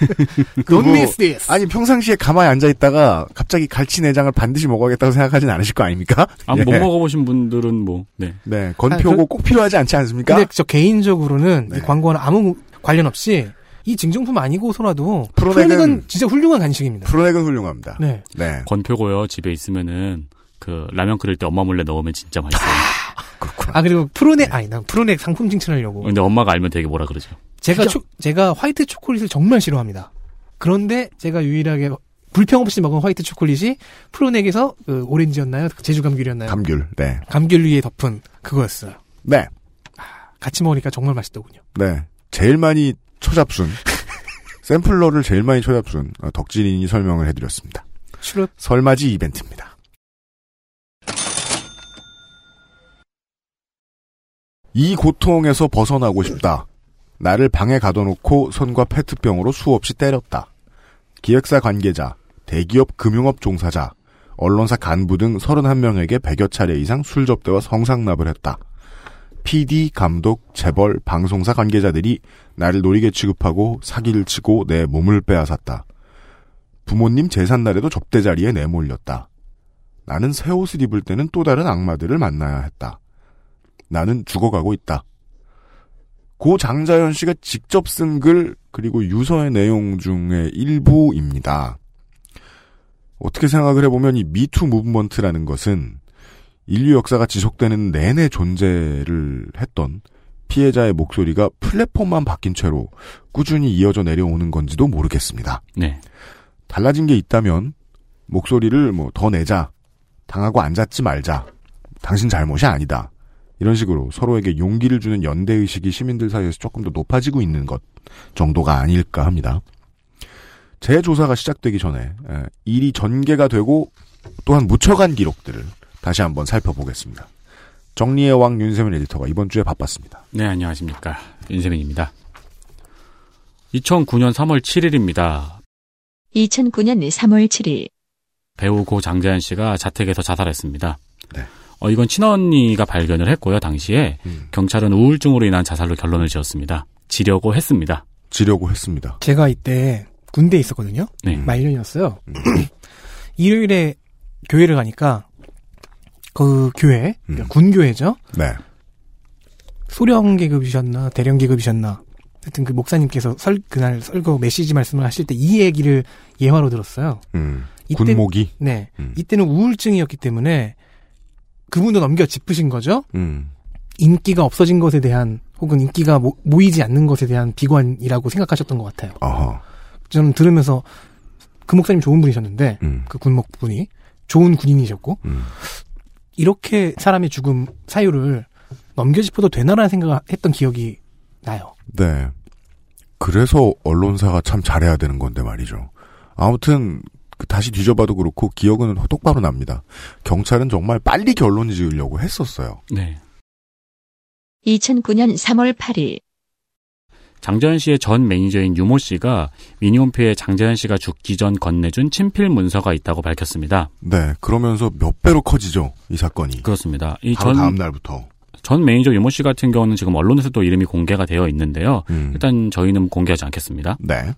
Speaker 3: Don't miss this.
Speaker 2: 아니 평상시에 가만히 앉아 있다가 갑자기 갈치 내장을 반드시 먹어야겠다고 생각하진 않으실 거 아닙니까?
Speaker 4: 아,
Speaker 2: 예.
Speaker 4: 못 먹어보신 분들은 뭐, 네.
Speaker 2: 네, 건표고
Speaker 3: 아, 그-
Speaker 2: 꼭 필요하지 않지 않습니까?
Speaker 3: 근데 저 개인적으로는
Speaker 2: 네.
Speaker 3: 이 광고는 아무 관련 없이 이 증정품 아니고서라도
Speaker 2: 프로넥은-
Speaker 3: 프로넥은 진짜 훌륭한 간식입니다.
Speaker 2: 프로넥은 훌륭합니다.
Speaker 3: 네.
Speaker 2: 네.
Speaker 4: 건표고요. 집에 있으면은 그 라면 끓일 때 엄마 몰래 넣으면 진짜 맛있어요.
Speaker 3: 아 그리고 프로넥 아니 난 프로넥 상품 칭찬하려고
Speaker 4: 근데 엄마가 알면 되게 뭐라 그러죠.
Speaker 3: 제가 초- 제가 화이트 초콜릿을 정말 싫어합니다. 그런데 제가 유일하게 불평 없이 먹은 화이트 초콜릿이 프로넥에서 그 오렌지였나요? 제주 감귤이었나요?
Speaker 2: 감귤. 네.
Speaker 3: 감귤 위에 덮은 그거였어요.
Speaker 2: 네.
Speaker 3: 같이 먹으니까 정말 맛있더군요.
Speaker 2: 네. 제일 많이 초잡순. 샘플러를 제일 많이 초잡순 어, 덕질인이 설명을 해드렸습니다.
Speaker 3: 추럽.
Speaker 2: 설맞이 이벤트입니다. 이 고통에서 벗어나고 싶다. 나를 방에 가둬놓고 손과 페트병으로 수없이 때렸다. 기획사 관계자, 대기업 금융업 종사자, 언론사 간부 등 31명에게 100여 차례 이상 술 접대와 성상납을 했다. PD, 감독, 재벌, 방송사 관계자들이 나를 노리게 취급하고 사기를 치고 내 몸을 빼앗았다. 부모님 제삿날에도 접대 자리에 내몰렸다. 나는 새 옷을 입을 때는 또 다른 악마들을 만나야 했다. 나는 죽어가고 있다. 고 장자연 씨가 직접 쓴 글 그리고 유서의 내용 중의 일부입니다. 어떻게 생각을 해보면 이 Me Too movement라는 것은 인류 역사가 지속되는 내내 존재를 했던 피해자의 목소리가 플랫폼만 바뀐 채로 꾸준히 이어져 내려오는 건지도 모르겠습니다.
Speaker 4: 네.
Speaker 2: 달라진 게 있다면 목소리를 뭐 더 내자, 당하고 앉았지 말자, 당신 잘못이 아니다. 이런 식으로 서로에게 용기를 주는 연대 의식이 시민들 사이에서 조금 더 높아지고 있는 것 정도가 아닐까 합니다. 제 조사가 시작되기 전에 에, 일이 전개가 되고 또한 묻혀간 기록들을 다시 한번 살펴보겠습니다. 정리의 왕 윤세민 에디터가 이번 주에 바빴습니다.
Speaker 4: 네, 안녕하십니까. 윤세민입니다. 2009년 3월 7일입니다.
Speaker 1: 2009년 3월 7일
Speaker 4: 배우 고 장재현 씨가 자택에서 자살했습니다.
Speaker 2: 네.
Speaker 4: 어, 이건 친언니가 발견을 했고요, 당시에.
Speaker 2: 음.
Speaker 4: 경찰은 우울증으로 인한 자살로 결론을 지었습니다. 지려고 했습니다.
Speaker 2: 지려고 했습니다.
Speaker 3: 제가 이때 군대에 있었거든요.
Speaker 4: 네.
Speaker 3: 말년이었어요. 일요일에 교회를 가니까 그 교회, 그러니까 군교회죠.
Speaker 2: 네.
Speaker 3: 소령 계급이셨나 대령 계급이셨나 하여튼 그 목사님께서 설 그날 설교 메시지 말씀을 하실 때 이 얘기를 예화로 들었어요.
Speaker 2: 음.
Speaker 3: 이때-
Speaker 2: 군목이.
Speaker 3: 네.
Speaker 2: 음.
Speaker 3: 이때는 우울증이었기 때문에 그분도 넘겨 짚으신 거죠.
Speaker 2: 음.
Speaker 3: 인기가 없어진 것에 대한 혹은 인기가 모, 모이지 않는 것에 대한 비관이라고 생각하셨던 것 같아요.
Speaker 2: 어허.
Speaker 3: 좀 들으면서 그 목사님 좋은 분이셨는데
Speaker 2: 음.
Speaker 3: 그 군목 분이 좋은 군인이셨고
Speaker 2: 음.
Speaker 3: 이렇게 사람의 죽음 사유를 넘겨짚어도 되나라는 생각을 했던 기억이 나요.
Speaker 2: 네. 그래서 언론사가 참 잘해야 되는 건데 말이죠. 아무튼 그 다시 뒤져봐도 그렇고 기억은 똑바로 납니다. 경찰은 정말 빨리 결론 지으려고 했었어요.
Speaker 4: 네.
Speaker 1: 2009년 3월 8일
Speaker 4: 장재현 씨의 전 매니저인 유모 씨가 미니홈피에 장재현 씨가 죽기 전 건네준 친필 문서가 있다고 밝혔습니다.
Speaker 2: 네. 그러면서 몇 배로 커지죠. 이 사건이.
Speaker 4: 그렇습니다. 이
Speaker 2: 바로
Speaker 4: 전
Speaker 2: 다음 날부터.
Speaker 4: 전 매니저 유모 씨 같은 경우는 지금 언론에서도 이름이 공개가 되어 있는데요.
Speaker 2: 음.
Speaker 4: 일단 저희는 공개하지 않겠습니다.
Speaker 2: 네.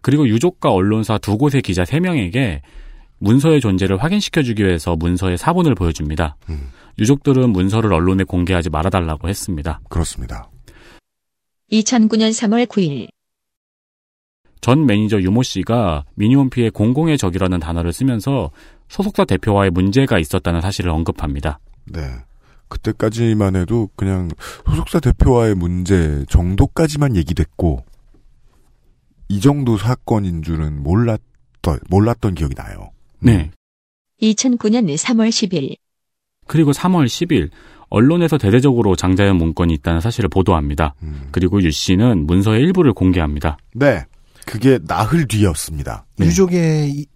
Speaker 4: 그리고 유족과 언론사 두 곳의 기자 세명에게 문서의 존재를 확인시켜주기 위해서 문서의 사본을 보여줍니다.
Speaker 2: 음.
Speaker 4: 유족들은 문서를 언론에 공개하지 말아달라고 했습니다.
Speaker 2: 그렇습니다.
Speaker 1: 2009년 3월 9일
Speaker 4: 전 매니저 유모 씨가 미니홈피에 공공의 적이라는 단어를 쓰면서 소속사 대표와의 문제가 있었다는 사실을 언급합니다.
Speaker 2: 네. 그때까지만 해도 그냥 소속사 대표와의 문제 정도까지만 얘기됐고 이 정도 사건인 줄은 몰랐던 몰랐던 기억이 나요.
Speaker 4: 네.
Speaker 1: 2009년 3월 10일
Speaker 4: 그리고 3월 10일 언론에서 대대적으로 장자연 문건이 있다는 사실을 보도합니다.
Speaker 2: 음.
Speaker 4: 그리고 유 씨는 문서의 일부를 공개합니다.
Speaker 2: 네. 그게 나흘 뒤였습니다.
Speaker 4: 네.
Speaker 3: 유족의 이-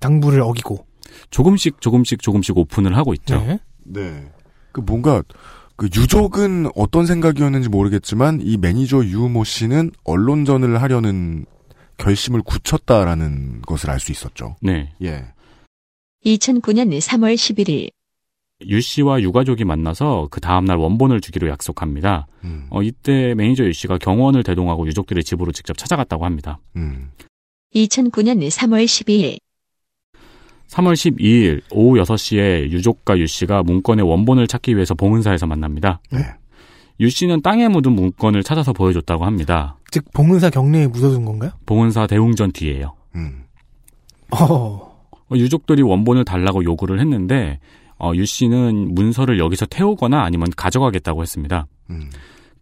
Speaker 3: 당부를 어기고.
Speaker 4: 조금씩 조금씩 조금씩 오픈을 하고 있죠.
Speaker 3: 네.
Speaker 2: 네. 그 뭔가 그 유족은 어떤 생각이었는지 모르겠지만 이 매니저 유모 씨는 언론전을 하려는 결심을 굳혔다라는 것을 알 수 있었죠.
Speaker 4: 네.
Speaker 2: 예.
Speaker 1: 2009년 3월 11일
Speaker 4: 유 씨와 유가족이 만나서 그 다음날 원본을 주기로 약속합니다.
Speaker 2: 음.
Speaker 4: 어, 이때 매니저 유 씨가 경호원을 대동하고 유족들의 집으로 직접 찾아갔다고 합니다.
Speaker 2: 음.
Speaker 1: 2009년 3월 12일
Speaker 4: 3월 12일 오후 6시에 유족과 유 씨가 문건의 원본을 찾기 위해서 봉은사에서 만납니다.
Speaker 2: 네.
Speaker 4: 유 씨는 땅에 묻은 문건을 찾아서 보여줬다고 합니다.
Speaker 3: 즉 봉은사 경내에 묻어둔 건가요?
Speaker 4: 봉은사 대웅전 뒤에요.
Speaker 2: 음.
Speaker 3: 어.
Speaker 4: 어, 유족들이 원본을 달라고 요구를 했는데 어, 유 씨는 문서를 여기서 태우거나 아니면 가져가겠다고 했습니다.
Speaker 2: 음.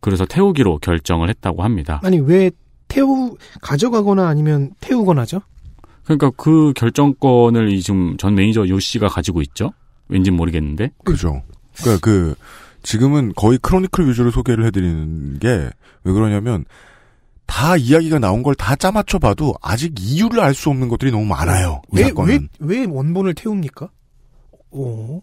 Speaker 4: 그래서 태우기로 결정을 했다고 합니다.
Speaker 3: 아니 왜 태우 가져가거나 아니면 태우거나죠?
Speaker 4: 그러니까 그 결정권을 이 지금 전 매니저 요 씨가 가지고 있죠. 왠진 모르겠는데.
Speaker 2: 그죠. 그러니까 그 지금은 거의 크로니클 위주로 소개를 해드리는 게 왜 그러냐면 다 이야기가 나온 걸 다 짜맞춰 봐도 아직 이유를 알 수 없는 것들이 너무 많아요.
Speaker 3: 이왜 왜. 왜 원본을 태웁니까? 오.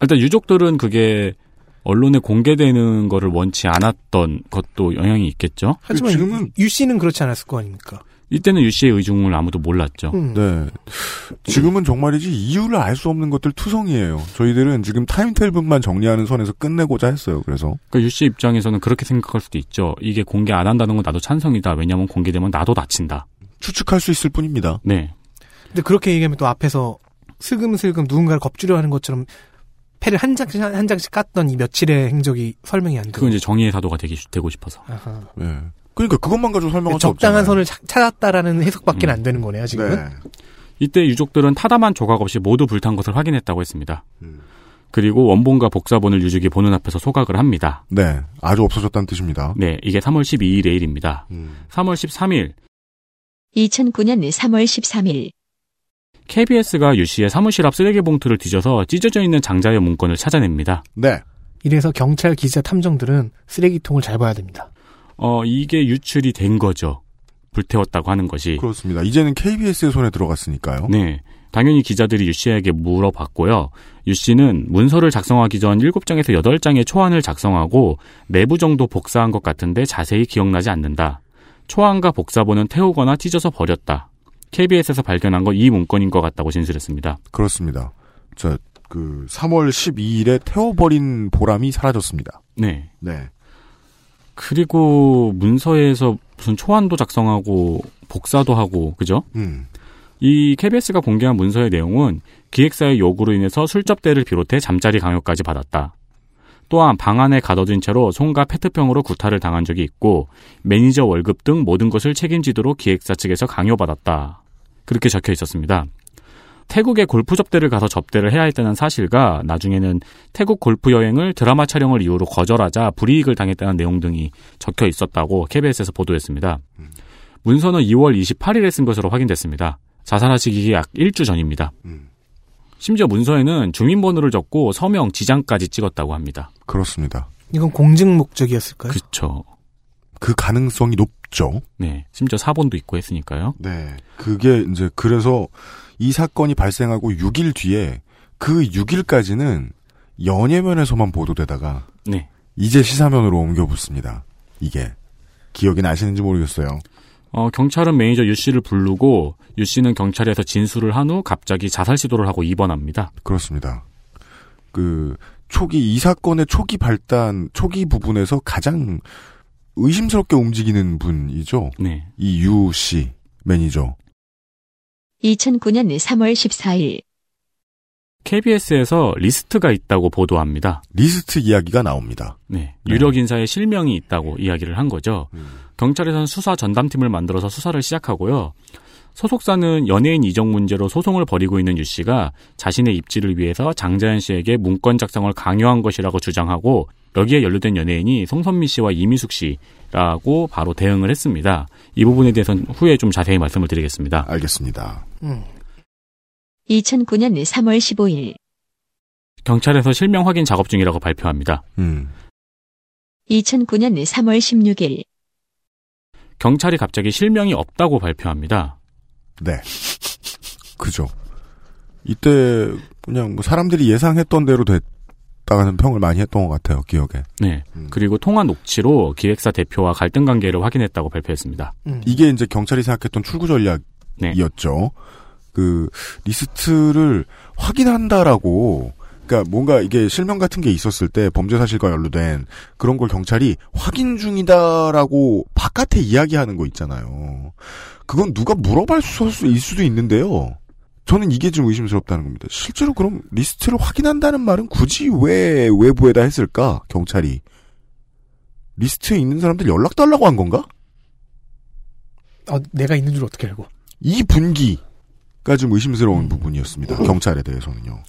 Speaker 4: 일단 유족들은 그게 언론에 공개되는 거를 원치 않았던 것도 영향이 있겠죠.
Speaker 3: 하지만
Speaker 2: 지금은-
Speaker 3: 유 씨는 그렇지 않았을 거 아닙니까?
Speaker 4: 이때는 유 씨의 의중을 아무도 몰랐죠.
Speaker 3: 음.
Speaker 2: 네. 지금은 정말이지 이유를 알 수 없는 것들 투성이에요. 저희들은 지금 timetable만 정리하는 선에서 끝내고자 했어요. 그래서
Speaker 4: 그러니까 유 씨 입장에서는 그렇게 생각할 수도 있죠. 이게 공개 안 한다는 건 나도 찬성이다. 왜냐하면 공개되면 나도 다친다.
Speaker 2: 추측할 수 있을 뿐입니다.
Speaker 4: 네.
Speaker 3: 근데 그렇게 얘기하면 또 앞에서 슬금슬금 누군가를 겁주려 하는 것처럼 패를 한 장씩 한 장씩 깠던 이 며칠의 행적이 설명이 안 되고.
Speaker 4: 그건 이제 정의의 사도가 되기, 되고 싶어서.
Speaker 3: 아하.
Speaker 2: 네. 그러니까 그것만 가지고 설명할 수
Speaker 3: 적당한
Speaker 2: 없잖아요.
Speaker 3: 선을 찾- 찾았다라는 해석밖에
Speaker 4: 음.
Speaker 3: 안 되는 거네요 지금은.
Speaker 2: 네.
Speaker 4: 이때 유족들은 타다만 조각 없이 모두 불탄 것을 확인했다고 했습니다.
Speaker 2: 음.
Speaker 4: 그리고 원본과 복사본을 유족이 보는 앞에서 소각을 합니다.
Speaker 2: 네. 아주 없어졌다는 뜻입니다.
Speaker 4: 네, 이게 3월 12일의 일입니다.
Speaker 2: 음.
Speaker 4: 3월 13일
Speaker 1: 2009년 3월 13일
Speaker 4: KBS가 유 씨의 사무실 앞 쓰레기 봉투를 뒤져서 찢어져 있는 장자의 문건을 찾아냅니다.
Speaker 2: 네.
Speaker 3: 이래서 경찰 기자 탐정들은 쓰레기통을 잘 봐야 됩니다.
Speaker 4: 어, 이게 유출이 된 거죠. 불태웠다고 하는 것이.
Speaker 2: 그렇습니다. 이제는 KBS의 손에 들어갔으니까요.
Speaker 4: 네. 당연히 기자들이 유 씨에게 물어봤고요. 유 씨는 문서를 작성하기 전 7장에서 8장의 초안을 작성하고 내부 정도 복사한 것 같은데 자세히 기억나지 않는다. 초안과 복사본은 태우거나 찢어서 버렸다. KBS에서 발견한 거이 문건인 것 같다고 진술했습니다.
Speaker 2: 그렇습니다. 자, 그 3월 12일에 태워버린 보람이 사라졌습니다.
Speaker 4: 네.
Speaker 2: 네.
Speaker 4: 그리고 문서에서 무슨 초안도 작성하고 복사도 하고 그죠?
Speaker 2: 음.
Speaker 4: 이 KBS가 공개한 문서의 내용은 기획사의 요구로 인해서 술접대를 비롯해 잠자리 강요까지 받았다. 또한 방 안에 가둬진 채로 손과 페트병으로 구타를 당한 적이 있고 매니저 월급 등 모든 것을 책임지도록 기획사 측에서 강요받았다. 그렇게 적혀 있었습니다. 태국에 골프 접대를 가서 접대를 해야 했다는 사실과 나중에는 태국 골프 여행을 드라마 촬영을 이유로 거절하자 불이익을 당했다는 내용 등이 적혀 있었다고 KBS에서 보도했습니다. 문서는 2월 28일에 쓴 것으로 확인됐습니다. 자살하시기 약 일주 전입니다.
Speaker 2: 음.
Speaker 4: 심지어 문서에는 주민번호를 적고 서명, 지장까지 찍었다고 합니다.
Speaker 2: 그렇습니다.
Speaker 3: 이건 공증 목적이었을까요?
Speaker 4: 그쵸.
Speaker 2: 그 가능성이 높죠.
Speaker 4: 네. 심지어 사본도 있고 했으니까요.
Speaker 2: 네. 그게 이제 그래서 이 사건이 발생하고 6일 뒤에 그 6일까지는 연예면에서만 보도되다가
Speaker 4: 네.
Speaker 2: 이제 시사면으로 옮겨 붙습니다. 이게 기억이 나시는지 모르겠어요.
Speaker 4: 어, 경찰은 매니저 유 씨를 부르고 유 씨는 경찰에서 진술을 한 후 갑자기 자살 시도를 하고 입원합니다.
Speaker 2: 그렇습니다. 그 초기 이 사건의 초기 발단 초기 부분에서 가장 의심스럽게 움직이는 분이죠.
Speaker 4: 네.
Speaker 2: 이유 씨 매니저.
Speaker 1: 2009년 3월 14일
Speaker 4: KBS에서 리스트가 있다고 보도합니다.
Speaker 2: 리스트 이야기가 나옵니다.
Speaker 4: 네. 유력 인사의 실명이 있다고 이야기를 한 거죠. 경찰에서는 수사 전담팀을 만들어서 수사를 시작하고요. 소속사는 연예인 이적 문제로 소송을 벌이고 있는 유 씨가 자신의 입지를 위해서 장자연 씨에게 문건 작성을 강요한 것이라고 주장하고 여기에 연루된 연예인이 송선미 씨와 이미숙 씨라고 바로 대응을 했습니다. 이 부분에 대해서는 후에 좀 자세히 말씀을 드리겠습니다.
Speaker 2: 알겠습니다.
Speaker 3: 음.
Speaker 1: 2009년 3월 15일
Speaker 4: 경찰에서 실명 확인 작업 중이라고 발표합니다.
Speaker 2: 음.
Speaker 1: 2009년 3월 16일
Speaker 4: 경찰이 갑자기 실명이 없다고 발표합니다.
Speaker 2: 네. 그죠. 이때 그냥 뭐 사람들이 예상했던 대로 됐 다는 평을 많이 했던 것 같아요. 기억에.
Speaker 4: 네.
Speaker 2: 음.
Speaker 4: 그리고 통화 녹취로 기획사 대표와 갈등 관계를 확인했다고 발표했습니다.
Speaker 3: 음.
Speaker 2: 이게 이제 경찰이 생각했던 출구 전략이었죠. 그 리스트를 확인한다라고 그러니까 뭔가 이게 실명 같은 게 있었을 때 범죄 사실과 연루된 그런 걸 경찰이 확인 중이다라고 바깥에 이야기하는 거 있잖아요. 그건 누가 물어볼 수일 수도 있는데요. 저는 이게 좀 의심스럽다는 겁니다. 실제로 그럼 리스트를 확인한다는 말은 굳이 왜 외부에다 했을까? 경찰이 리스트에 있는 사람들 연락 달라고 한 건가?
Speaker 3: 어, 내가 있는 줄 어떻게 알고?
Speaker 2: 이 분기가 좀 의심스러운 부분이었습니다. 경찰에 대해서는요.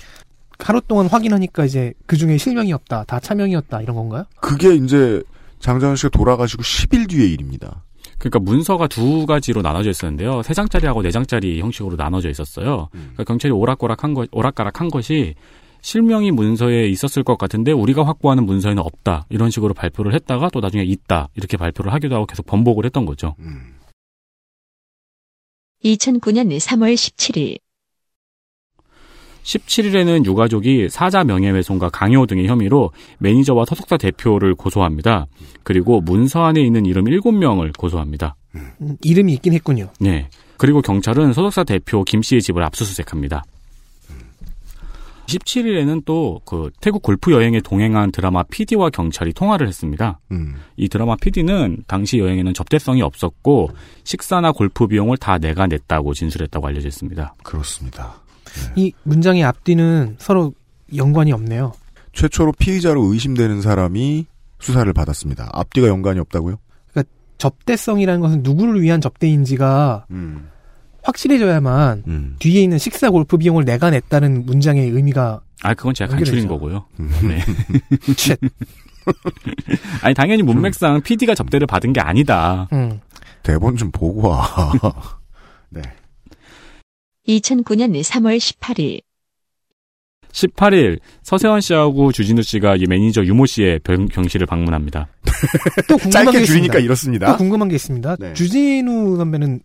Speaker 3: 하루 동안 확인하니까 이제 그 중에 실명이 없다, 다 차명이었다 이런 건가요?
Speaker 2: 그게 이제 장자연 씨가 돌아가시고 10일 뒤의 일입니다.
Speaker 4: 그러니까 문서가 두 가지로 나눠져 있었는데요. 세 장짜리하고 네 장짜리 형식으로 나눠져 있었어요. 그러니까 경찰이 오락가락한 것, 오락가락한 것이 실명이 문서에 있었을 것 같은데 우리가 확보하는 문서에는 없다 이런 식으로 발표를 했다가 또 나중에 있다 이렇게 발표를 하기도 하고 계속 번복을 했던 거죠.
Speaker 1: 2009년 3월 17일
Speaker 4: 17일에는 유가족이 사자 명예훼손과 강요 등의 혐의로 매니저와 소속사 대표를 고소합니다. 그리고 문서 안에 있는 이름 7명을 고소합니다.
Speaker 3: 음, 이름이 있긴 했군요.
Speaker 4: 네. 그리고 경찰은 소속사 대표 김 씨의 집을 압수수색합니다. 17일에는 또 그 태국 골프 여행에 동행한 드라마 PD와 경찰이 통화를 했습니다.
Speaker 2: 음.
Speaker 4: 이 드라마 PD는 당시 여행에는 접대성이 없었고 식사나 골프 비용을 다 내가 냈다고 진술했다고 알려져 있습니다.
Speaker 2: 그렇습니다.
Speaker 3: 이 문장의 앞뒤는 서로 연관이 없네요.
Speaker 2: 최초로 피의자로 의심되는 사람이 수사를 받았습니다. 앞뒤가 연관이 없다고요?
Speaker 3: 그러니까 접대성이라는 것은 누구를 위한 접대인지가
Speaker 2: 음.
Speaker 3: 확실해져야만
Speaker 2: 음.
Speaker 3: 뒤에 있는 식사 골프 비용을 내가 냈다는 문장의 의미가
Speaker 4: 아, 그건 제가 간추린
Speaker 3: 연결되죠.
Speaker 4: 거고요.
Speaker 2: 음.
Speaker 4: 네.
Speaker 3: shit.
Speaker 4: 아니, 당연히 문맥상 PD가 접대를 받은 게 아니다.
Speaker 3: 음.
Speaker 2: 대본 좀 보고 와. 네.
Speaker 1: 2009년 3월 18일
Speaker 4: 18일 서세원 씨하고 주진우 씨가 이 매니저 유모 씨의 병, 병실을 방문합니다.
Speaker 3: 또 궁금한
Speaker 2: 짧게
Speaker 3: 게
Speaker 2: 줄이니까
Speaker 3: 있습니다.
Speaker 2: 이렇습니다.
Speaker 3: 또 궁금한 게 있습니다.
Speaker 2: 네.
Speaker 3: 주진우 선배는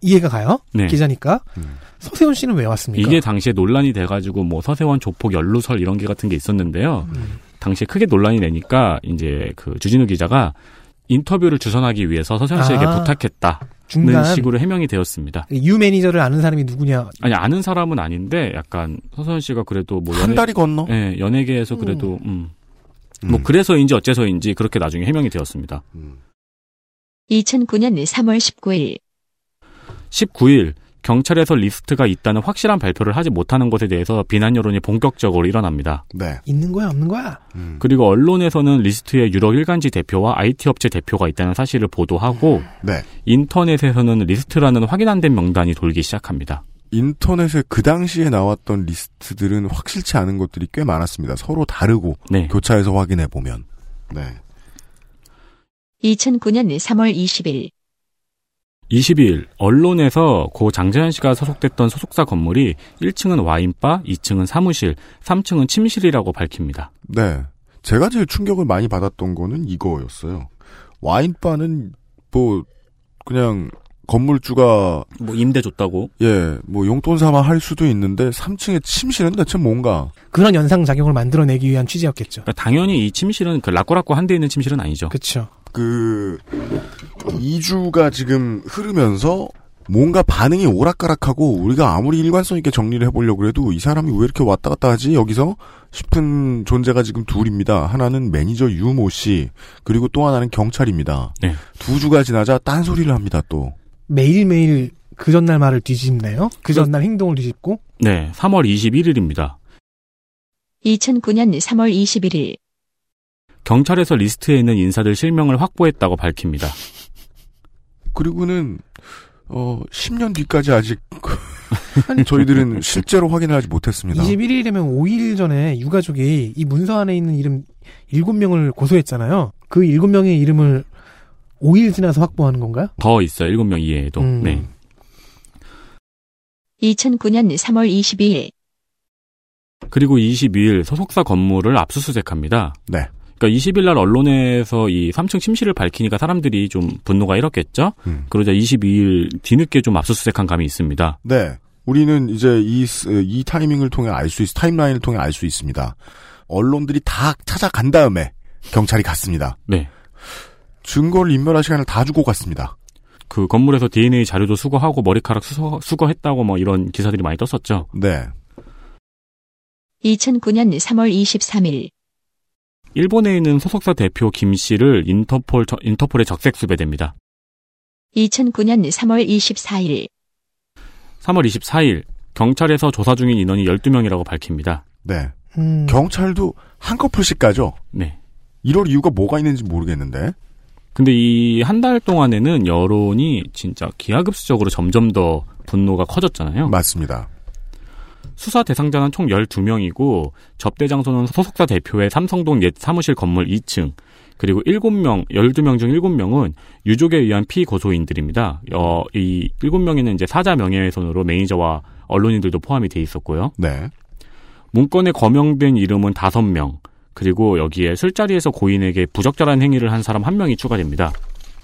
Speaker 3: 이해가 가요?
Speaker 4: 네.
Speaker 3: 기자니까.
Speaker 2: 음.
Speaker 3: 서세훈 씨는 왜 왔습니까?
Speaker 4: 이게 당시에 논란이 돼가지고 뭐 서세원 조폭 연루설 이런 게 같은 게 있었는데요.
Speaker 3: 음.
Speaker 4: 당시에 크게 논란이 되니까 이제 그 주진우 기자가 인터뷰를 주선하기 위해서 서세원 씨에게
Speaker 3: 아.
Speaker 4: 부탁했다는
Speaker 3: 중간
Speaker 4: 식으로 해명이 되었습니다.
Speaker 3: 유 매니저를 아는 사람이 누구냐?
Speaker 4: 아니 아는 사람은 아닌데 약간 서세원 씨가 그래도 뭐
Speaker 2: 한 다리 건너?
Speaker 4: 예, 연예계에서 그래도 음.
Speaker 2: 음.
Speaker 4: 뭐 그래서인지 어째서인지 그렇게 나중에 해명이 되었습니다.
Speaker 2: 음.
Speaker 1: 2009년 3월 19일
Speaker 4: 19일 경찰에서 리스트가 있다는 확실한 발표를 하지 못하는 것에 대해서 비난 여론이 본격적으로 일어납니다.
Speaker 2: 네.
Speaker 3: 있는 거야, 없는 거야?
Speaker 2: 음.
Speaker 4: 그리고 언론에서는 리스트에 유력 일간지 대표와 IT 업체 대표가 있다는 사실을 보도하고
Speaker 2: 네.
Speaker 4: 인터넷에서는 리스트라는 확인 안 된 명단이 돌기 시작합니다.
Speaker 2: 인터넷에 그 당시에 나왔던 리스트들은 확실치 않은 것들이 꽤 많았습니다. 서로 다르고
Speaker 4: 네.
Speaker 2: 교차해서 확인해 보면. 네.
Speaker 1: 2009년 3월 20일
Speaker 4: 22일 언론에서 고 장재현 씨가 소속됐던 소속사 건물이 1층은 와인바, 2층은 사무실, 3층은 침실이라고 밝힙니다.
Speaker 2: 네. 제가 제일 충격을 많이 받았던 거는 이거였어요. 와인바는 뭐 그냥 건물주가
Speaker 4: 뭐 임대 줬다고?
Speaker 2: 예, 뭐 용돈 삼아 할 수도 있는데 3층에 침실은 대체 뭔가?
Speaker 3: 그런 연상 작용을 만들어내기 위한 취지였겠죠.
Speaker 4: 그러니까 당연히 이 침실은 그 라꾸라꾸 한대 있는 침실은 아니죠.
Speaker 3: 그렇죠.
Speaker 2: 그 2주가 지금 흐르면서 뭔가 반응이 오락가락하고 우리가 아무리 일관성 있게 정리를 해보려고 해도 이 사람이 왜 이렇게 왔다 갔다 하지 여기서 싶은 존재가 지금 둘입니다. 하나는 매니저 유모 씨 그리고 또 하나는 경찰입니다.
Speaker 4: 네.
Speaker 2: 두 주가 지나자 딴 소리를 합니다 또.
Speaker 3: 매일매일 그 전날 말을 뒤집네요. 그 전날 행동을 뒤집고.
Speaker 4: 네, 3월 21일입니다.
Speaker 1: 2009년 3월 21일
Speaker 4: 경찰에서 리스트에 있는 인사들 실명을 확보했다고 밝힙니다.
Speaker 2: 그리고는 어 10년 뒤까지 아직 저희들은 실제로 확인을 하지 못했습니다.
Speaker 3: 21일이면 5일 전에 유가족이 이 문서 안에 있는 이름 7명을 고소했잖아요. 그 7명의 이름을 5일 지나서 확보하는 건가요?
Speaker 4: 더 있어요. 7명 이외에도.
Speaker 3: 음.
Speaker 4: 네.
Speaker 1: 2009년 3월 22일
Speaker 4: 그리고 22일 소속사 건물을 압수수색합니다.
Speaker 2: 네.
Speaker 4: 그러니까 20일 날 언론에서 이 3층 침실을 밝히니까 사람들이 좀 분노가 일었겠죠.
Speaker 2: 음.
Speaker 4: 그러자 22일 뒤늦게 좀 압수수색한 감이 있습니다.
Speaker 2: 네. 우리는 이제 이, 스- 이 타이밍을 통해 알 수 있, 타임라인을 통해 알 수 있습니다. 언론들이 다 찾아간 다음에 경찰이 갔습니다.
Speaker 4: 네.
Speaker 2: 증거를 인멸할 시간을 다 주고 갔습니다.
Speaker 4: 그 건물에서 DNA 자료도 수거하고 머리카락 수거, 수거했다고 뭐 이런 기사들이 많이 떴었죠.
Speaker 2: 네.
Speaker 1: 2009년 3월 23일
Speaker 4: 일본에 있는 소속사 대표 김 씨를 인터폴 저- 인터폴에 적색 수배됩니다.
Speaker 1: 2009년 3월 24일
Speaker 4: 3월 24일 경찰에서 조사 중인 인원이 12명이라고 밝힙니다.
Speaker 2: 네.
Speaker 3: 음,
Speaker 2: 경찰도 한꺼풀씩 가죠.
Speaker 4: 네.
Speaker 2: 이럴 이유가 뭐가 있는지 모르겠는데.
Speaker 4: 근데 이 한 달 동안에는 여론이 진짜 기하급수적으로 점점 더 분노가 커졌잖아요.
Speaker 2: 맞습니다.
Speaker 4: 수사 대상자는 총 12명이고 접대 장소는 소속사 대표의 삼성동 옛 사무실 건물 2층 그리고 7명, 12명 중 7명은 유족에 의한 피고소인들입니다. 어, 이 7명에는 이제 사자 명예훼손으로 매니저와 언론인들도 포함이 돼 있었고요.
Speaker 2: 네.
Speaker 4: 문건에 거명된 이름은 5명, 그리고 여기에 술자리에서 고인에게 부적절한 행위를 한 사람 한 명이 추가됩니다.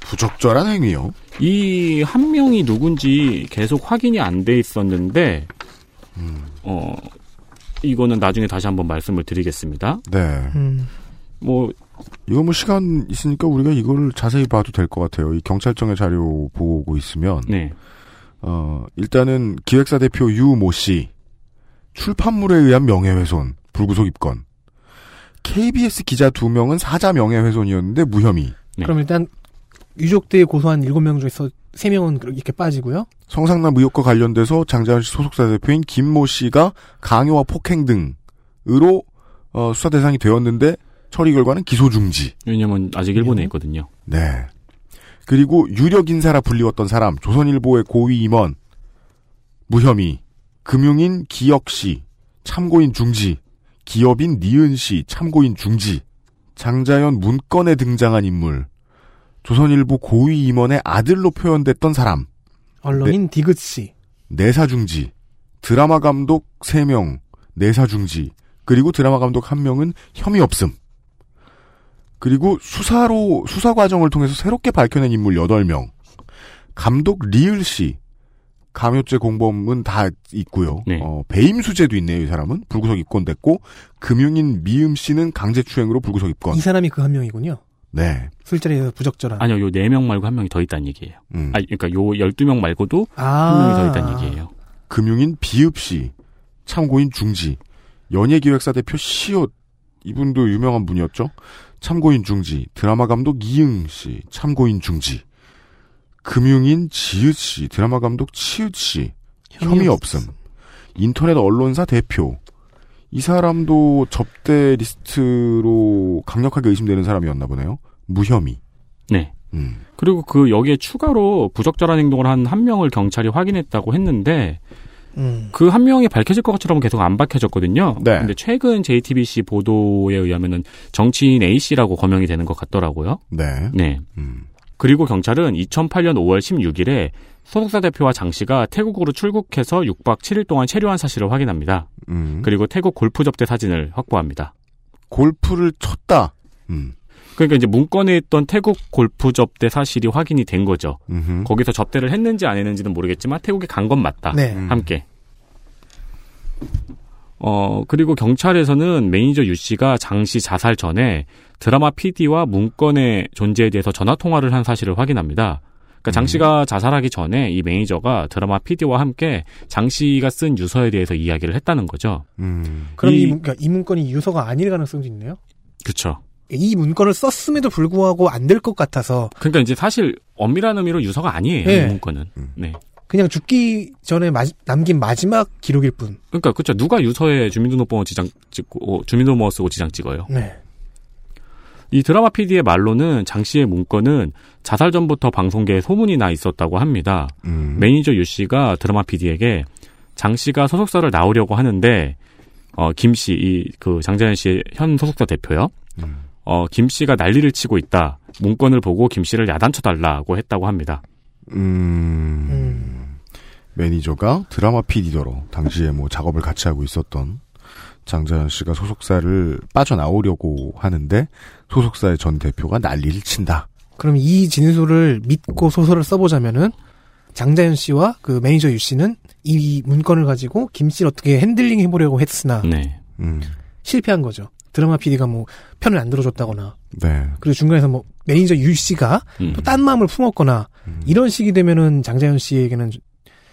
Speaker 2: 부적절한 행위요.
Speaker 4: 이 한 명이 누군지 계속 확인이 안 돼 있었는데, 어, 이거는 나중에 다시 한번 말씀을 드리겠습니다.
Speaker 2: 네.
Speaker 3: 음,
Speaker 4: 뭐,
Speaker 2: 이거 뭐 시간 있으니까 우리가 이걸 자세히 봐도 될 것 같아요. 이 경찰청의 자료 보고 있으면
Speaker 4: 네.
Speaker 2: 어, 일단은 기획사 대표 유 모 씨 출판물에 의한 명예훼손 불구속 입건. KBS 기자 두 명은 사자 명예훼손이었는데 무혐의.
Speaker 4: 네.
Speaker 3: 그럼 일단 유족들이 고소한 7명 중에서 3명은 이렇게 빠지고요.
Speaker 2: 성상남 의혹과 관련돼서 장자연 씨 소속사 대표인 김모 씨가 강요와 폭행 등으로 어, 수사 대상이 되었는데 처리 결과는 기소 중지.
Speaker 4: 왜냐면 아직 일본에 있거든요.
Speaker 2: 네. 그리고 유력 인사라 불리웠던 사람 조선일보의 고위 임원 무혐의 금융인 기혁 씨 참고인 중지 기업인 니은 씨 참고인 중지 장자연 문건에 등장한 인물 조선일보 고위 임원의 아들로 표현됐던 사람
Speaker 3: 언론인 디귿 씨.
Speaker 2: 내사 중지 드라마 감독 3명 내사 중지 그리고 드라마 감독 1명은 혐의 없음 그리고 수사로 수사 과정을 통해서 새롭게 밝혀낸 인물 8명 감독 리을 씨 감효죄 공범은 다 있고요.
Speaker 4: 네.
Speaker 2: 어, 배임 수재도 있네요. 이 사람은 불구속 입건됐고 금융인 미음 씨는 강제추행으로 불구속 입건.
Speaker 3: 이 사람이 그 한 명이군요.
Speaker 2: 네.
Speaker 3: 술자리에서 부적절한.
Speaker 4: 아니요, 요 4명 말고 한 명이 더 있다는 얘기예요.
Speaker 2: 음.
Speaker 4: 아, 그러니까 요 12명 말고도
Speaker 3: 아.
Speaker 4: 한 명이 더 있다는 얘기예요.
Speaker 2: 금융인 비읍 씨 참고인 중지 연예기획사 대표 시옷 이분도 유명한 분이었죠. 참고인 중지 드라마 감독 이응 씨 참고인 중지 금융인 지읒 씨 드라마 감독 치읒 씨 혐의 없음 인터넷 언론사 대표 이 사람도 접대 리스트로 강력하게 의심되는 사람이었나 보네요. 무혐의.
Speaker 4: 네.
Speaker 2: 음.
Speaker 4: 그리고 그 여기에 추가로 부적절한 행동을 한 한 명을 경찰이 확인했다고 했는데
Speaker 3: 음.
Speaker 4: 그한 명이 밝혀질 것처럼 계속 안 밝혀졌거든요.
Speaker 2: 네.
Speaker 4: 근데 최근 JTBC 보도에 의하면은 정치인 A 씨라고 거명이 되는 것 같더라고요.
Speaker 2: 네.
Speaker 4: 네.
Speaker 2: 음.
Speaker 4: 그리고 경찰은 2008년 5월 16일에 소속사 대표와 장 씨가 태국으로 출국해서 6박 7일 동안 체류한 사실을 확인합니다.
Speaker 2: 음.
Speaker 4: 그리고 태국 골프 접대 사진을 확보합니다.
Speaker 2: 골프를 쳤다. 음.
Speaker 4: 그러니까 이제 문건에 있던 태국 골프 접대 사실이 확인이 된 거죠.
Speaker 2: 음흠.
Speaker 4: 거기서 접대를 했는지 안 했는지는 모르겠지만 태국에 간 건 맞다.
Speaker 3: 네.
Speaker 2: 음.
Speaker 4: 함께. 어, 그리고 경찰에서는 매니저 유 씨가 장 씨 자살 전에 드라마 PD와 문건의 존재에 대해서 전화 통화를 한 사실을 확인합니다. 그러니까 장 씨가 자살하기 전에 이 매니저가 드라마 PD와 함께 장 씨가 쓴 유서에 대해서 이야기를 했다는 거죠.
Speaker 2: 음.
Speaker 3: 그럼 이,
Speaker 4: 이-
Speaker 3: 문- 그러니까 이 문건이 유서가 아닐 가능성도 있네요.
Speaker 4: 그쵸.
Speaker 3: 이 문건을 썼음에도 불구하고 안 될 것 같아서
Speaker 4: 그러니까 이제 사실 엄밀한 의미로 유서가 아니에요.
Speaker 3: 네.
Speaker 4: 이 문건은. 네.
Speaker 3: 그냥 죽기 전에 마- 남긴 마지막 기록일 뿐.
Speaker 4: 그러니까 그쵸. 누가 유서에 주민등록번호 지장 찍고 어, 주민등록번호 쓰고 지장 찍어요.
Speaker 3: 네.
Speaker 4: 이 드라마 PD의 말로는 장 씨의 문건은 자살 전부터 방송계에 소문이 나 있었다고 합니다.
Speaker 2: 음.
Speaker 4: 매니저 유 씨가 드라마 PD에게 장 씨가 소속사를 나오려고 하는데 어, 김 씨, 이 그 장자연 씨의 현 소속사 대표요.
Speaker 2: 음.
Speaker 4: 어, 김 씨가 난리를 치고 있다. 문건을 보고 김 씨를 야단쳐 달라고 했다고 합니다.
Speaker 2: 음. 매니저가 드라마 PD더러 당시에 뭐 작업을 같이 하고 있었던 장자연 씨가 소속사를 빠져나오려고 하는데 소속사의 전 대표가 난리를 친다.
Speaker 3: 그럼 이 진술을 믿고 소설을 써보자면은 장자연 씨와 그 매니저 유 씨는 이 문건을 가지고 김 씨를 어떻게 핸들링 해보려고 했으나
Speaker 4: 네.
Speaker 2: 음.
Speaker 3: 실패한 거죠. 드라마 PD가 뭐 편을 안 들어줬다거나
Speaker 2: 네.
Speaker 3: 그리고 중간에서 뭐 매니저 유 씨가
Speaker 4: 음.
Speaker 3: 또 딴 마음을 품었거나 이런 식이 되면은 장자연 씨에게는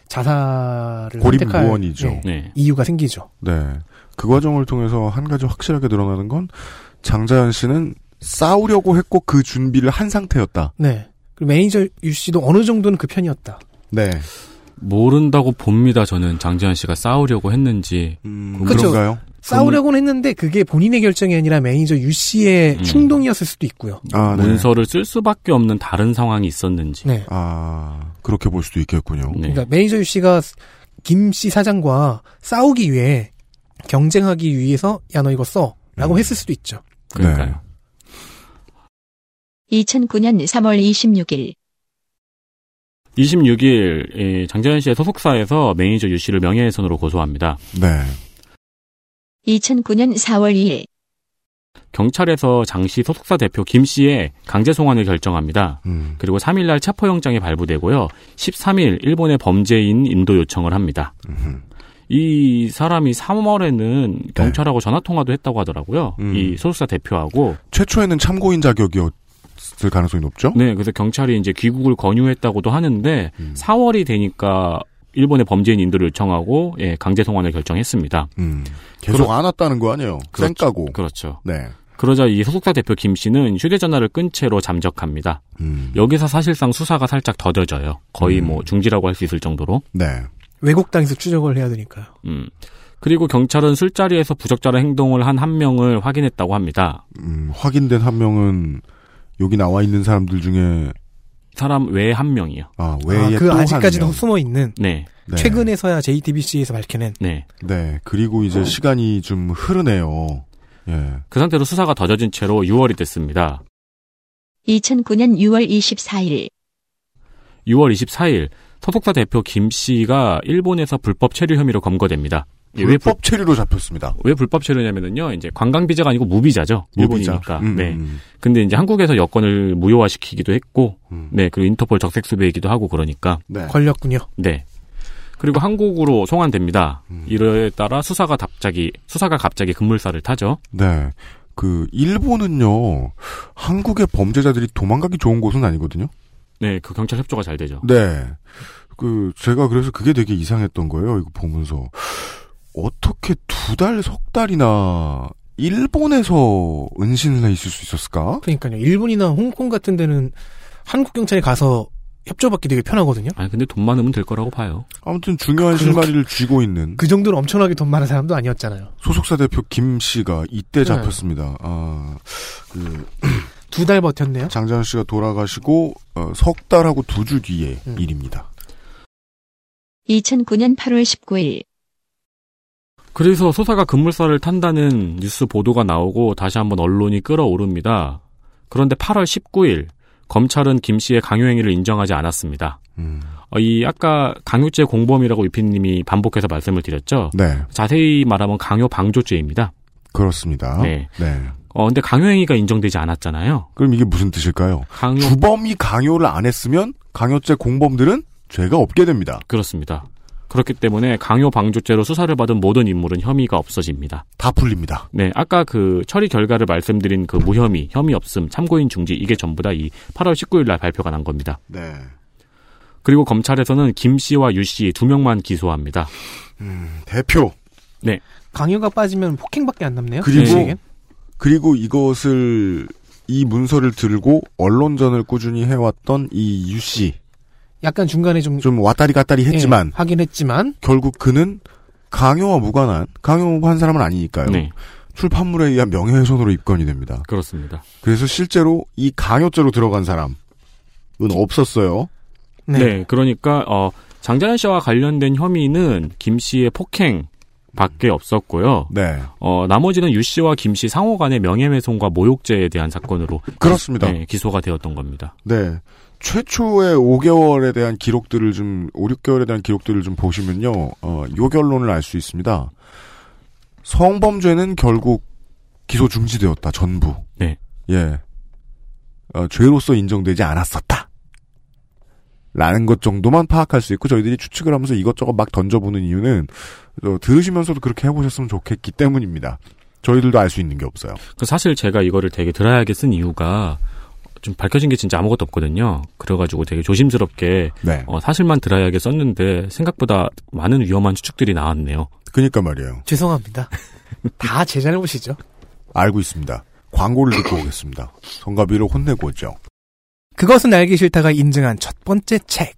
Speaker 3: 자살을
Speaker 2: 고립무원이죠.
Speaker 3: 예,
Speaker 4: 네.
Speaker 3: 이유가 생기죠.
Speaker 2: 네. 그 과정을 통해서 한 가지 확실하게 드러나는 건 장자연 씨는 싸우려고 했고 그 준비를 한 상태였다.
Speaker 3: 네. 그리고 매니저 유 씨도 어느 정도는 그 편이었다.
Speaker 2: 네.
Speaker 4: 모른다고 봅니다. 저는 장자연 씨가 싸우려고 했는지.
Speaker 2: 음,
Speaker 3: 그쵸.
Speaker 2: 그런가요?
Speaker 3: 싸우려고는 했는데 그게 본인의 결정이 아니라 매니저 유 씨의
Speaker 4: 음.
Speaker 3: 충동이었을 수도 있고요.
Speaker 2: 아, 네.
Speaker 4: 문서를 쓸 수밖에 없는 다른 상황이 있었는지.
Speaker 3: 네.
Speaker 2: 아, 그렇게 볼 수도 있겠군요.
Speaker 4: 네.
Speaker 3: 그러니까 매니저 유 씨가 김 씨 사장과 싸우기 위해 경쟁하기 위해서 야 너 이거 써라고 했을 수도 있죠.
Speaker 4: 그러니까요.
Speaker 1: 2009년 3월 26일
Speaker 4: 26일 장자연 씨의 소속사에서 매니저 유 씨를 명예훼손으로 고소합니다.
Speaker 2: 네.
Speaker 1: 2009년 4월 2일
Speaker 4: 경찰에서 장 씨 소속사 대표 김 씨의 강제 송환을 결정합니다.
Speaker 2: 음.
Speaker 4: 그리고 3일날 체포영장이 발부되고요. 13일 일본의 범죄인 인도 요청을 합니다. 이 사람이 3월에는 경찰하고 전화 통화도 했다고 하더라고요.
Speaker 2: 음.
Speaker 4: 이 소속사 대표하고.
Speaker 2: 최초에는 참고인 자격이었 을 가능성이 높죠?
Speaker 4: 네, 그래서 경찰이 이제 귀국을 권유했다고도 하는데 4월이 되니까 일본의 범죄인 인도를 요청하고 예, 강제 송환을 결정했습니다.
Speaker 2: 음. 계속 안 왔다는 거 아니에요?
Speaker 4: 그렇죠.
Speaker 2: 쌩까고.
Speaker 4: 그렇죠.
Speaker 2: 네.
Speaker 4: 그러자 이 소속사 대표 김 씨는 휴대전화를 끈 채로 잠적합니다.
Speaker 2: 음.
Speaker 4: 여기서 사실상 수사가 살짝 더뎌져요. 거의 뭐 중지라고 할 수 있을 정도로.
Speaker 2: 네.
Speaker 3: 외국 땅에서 추적을 해야 되니까요.
Speaker 4: 음. 그리고 경찰은 술자리에서 부적절한 행동을 한 한 명을 확인했다고 합니다.
Speaker 2: 음, 확인된 한 명은 여기 나와 있는 사람들 중에
Speaker 4: 사람 외에 한 명이요.
Speaker 2: 아, 외에
Speaker 3: 아,
Speaker 2: 그또
Speaker 3: 아직까지도. 숨어 있는
Speaker 4: 네.
Speaker 2: 네.
Speaker 3: 최근에서야 JTBC에서 밝혀낸
Speaker 4: 네.
Speaker 2: 네. 그리고 이제 시간이 좀 흐르네요. 예.
Speaker 4: 그 상태로 수사가 더뎌진 채로 6월이 됐습니다.
Speaker 1: 2009년 6월 24일
Speaker 4: 6월 24일 소속사 대표 김 씨가 일본에서 불법 체류 혐의로 검거됩니다. 예, 왜, 불,
Speaker 2: 불법 체류로 잡혔습니다.
Speaker 4: 왜 불법 체류냐면은요, 이제 관광 비자가 아니고 무비자죠.
Speaker 2: 무비자.
Speaker 4: 일본이니까.
Speaker 2: 음,
Speaker 4: 네.
Speaker 2: 음.
Speaker 4: 근데 이제 한국에서 여권을 무효화시키기도 했고,
Speaker 2: 음.
Speaker 4: 네, 그리고 인터폴 적색 수배이기도 하고 그러니까.
Speaker 2: 네.
Speaker 3: 걸렸군요.
Speaker 4: 네. 그리고 한국으로 송환됩니다.
Speaker 2: 음.
Speaker 4: 이에 따라 수사가 갑자기 수사가 갑자기 급물살을 타죠.
Speaker 2: 네. 그 일본은요. 한국의 범죄자들이 도망가기 좋은 곳은 아니거든요.
Speaker 4: 네, 그 경찰 협조가 잘 되죠.
Speaker 2: 네. 그 제가 그래서 그게 되게 이상했던 거예요. 이거 보면서 어떻게 두 달, 석 달이나 일본에서 은신을 해 있을 수 있었을까?
Speaker 3: 그러니까요. 일본이나 홍콩 같은 데는 한국 경찰이 가서 협조받기 되게 편하거든요.
Speaker 4: 아니 근데 돈 많으면 될 거라고 봐요.
Speaker 2: 아무튼 중요한
Speaker 3: 그-
Speaker 2: 실마리를 쥐고 있는
Speaker 3: 그 정도로 엄청나게 돈 많은 사람도 아니었잖아요.
Speaker 2: 소속사 대표 김 씨가 이때
Speaker 3: 네.
Speaker 2: 잡혔습니다. 아, 그
Speaker 3: 두달 버텼네요.
Speaker 2: 장재현 씨가 돌아가시고 어, 석 달하고 두 주 뒤의
Speaker 3: 음.
Speaker 2: 일입니다.
Speaker 1: 2009년 8월 19일
Speaker 4: 그래서 수사가 급물살을 탄다는 뉴스 보도가 나오고 다시 한번 언론이 끌어오릅니다. 그런데 8월 19일 검찰은 김 씨의 강요행위를 인정하지 않았습니다.
Speaker 2: 음.
Speaker 4: 어, 이 아까 강요죄 공범이라고 위피님이 반복해서 말씀을 드렸죠.
Speaker 2: 네,
Speaker 4: 자세히 말하면 강요 방조죄입니다.
Speaker 2: 그렇습니다.
Speaker 4: 네.
Speaker 2: 네.
Speaker 4: 어 근데 강요행위가 인정되지 않았잖아요.
Speaker 2: 그럼 이게 무슨 뜻일까요?
Speaker 4: 강요
Speaker 2: 주범이 강요를 안 했으면 강요죄 공범들은 죄가 없게 됩니다.
Speaker 4: 그렇습니다. 그렇기 때문에 강요 방조죄로 수사를 받은 모든 인물은 혐의가 없어집니다.
Speaker 2: 다 풀립니다.
Speaker 4: 네, 아까 그 처리 결과를 말씀드린 그 무혐의, 혐의 없음, 참고인 중지 이게 전부 다 이 8월 19일 날 발표가 난 겁니다.
Speaker 2: 네.
Speaker 4: 그리고 검찰에서는 김 씨와 유 씨 두 명만 기소합니다.
Speaker 2: 대표.
Speaker 4: 네.
Speaker 3: 강요가 빠지면 폭행밖에 안 남네요.
Speaker 2: 그리고
Speaker 3: 김씨에겐.
Speaker 2: 그리고 이것을 이 문서를 들고 언론전을 꾸준히 해왔던 이 유 씨.
Speaker 3: 약간 중간에 좀,
Speaker 2: 좀 왔다리 갔다리 했지만
Speaker 3: 예, 하긴 했지만
Speaker 2: 결국 그는 강요와 무관한 강요한 사람은 아니니까요.
Speaker 4: 네.
Speaker 2: 출판물에 의한 명예훼손으로 입건이 됩니다.
Speaker 4: 그렇습니다.
Speaker 2: 그래서 실제로 이 강요죄로 들어간 사람은 없었어요.
Speaker 4: 네. 그러니까 어 장자연 씨와 관련된 혐의는 김 씨의 폭행 밖에 없었고요.
Speaker 2: 네.
Speaker 4: 어 나머지는 유 씨와 김 씨 상호 간의 명예훼손과 모욕죄에 대한 사건으로
Speaker 2: 그렇습니다.
Speaker 4: 네, 기소가 되었던 겁니다.
Speaker 2: 네. 최초의 5개월에 대한 기록들을 좀, 5, 6개월에 대한 기록들을 좀 보시면요, 어, 요 결론을 알 수 있습니다. 성범죄는 결국 기소 중지되었다, 전부.
Speaker 4: 네.
Speaker 2: 예. 어, 죄로서 인정되지 않았었다. 라는 것 정도만 파악할 수 있고, 저희들이 추측을 하면서 이것저것 막 던져보는 이유는, 어, 들으시면서도 그렇게 해보셨으면 좋겠기 때문입니다. 저희들도 알 수 있는 게 없어요.
Speaker 4: 그 사실 제가 이거를 되게 드라이하게 쓴 이유가 좀 밝혀진 게 진짜 아무것도 없거든요. 그래가지고 되게 조심스럽게
Speaker 2: 네.
Speaker 4: 어, 사실만 드라이하게 썼는데 생각보다 많은 위험한 추측들이 나왔네요.
Speaker 2: 그니까 말이에요.
Speaker 3: 죄송합니다. 다 제 잘못이죠.
Speaker 2: 알고 있습니다. 광고를 듣고 오겠습니다. 성가비를 혼내고 오죠.
Speaker 3: 그것은 알기 싫다가 인증한 첫 번째 책.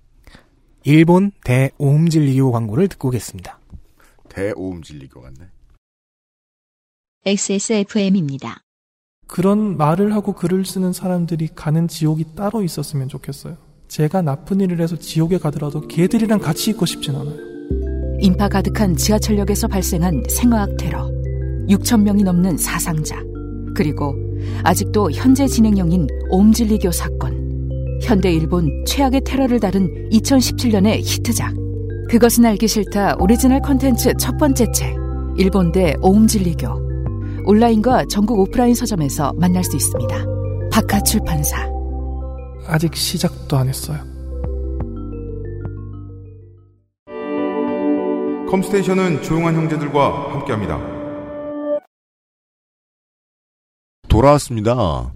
Speaker 3: 일본 대오음진리교 광고를 듣고 오겠습니다.
Speaker 2: 대오음 진리교 같네.
Speaker 1: XSFM입니다.
Speaker 6: 그런 말을 하고 글을 쓰는 사람들이 가는 지옥이 따로 있었으면 좋겠어요. 제가 나쁜 일을 해서 지옥에 가더라도 걔들이랑 같이 있고 싶진 않아요.
Speaker 7: 인파 가득한 지하철역에서 발생한 생화학 테러, 6천 명이 넘는 사상자, 그리고 아직도 현재 진행형인 옴진리교 사건. 현대 일본 최악의 테러를 다룬 2017년의 히트작. 그것은 알기 싫다 오리지널 콘텐츠 첫 번째 책. 일본 대 옴진리교. 온라인과 전국 오프라인 서점에서 만날 수 있습니다. 박하 출판사.
Speaker 6: 아직 시작도 안 했어요.
Speaker 5: 컴스테이션은 조용한 형제들과 함께합니다.
Speaker 2: 돌아왔습니다.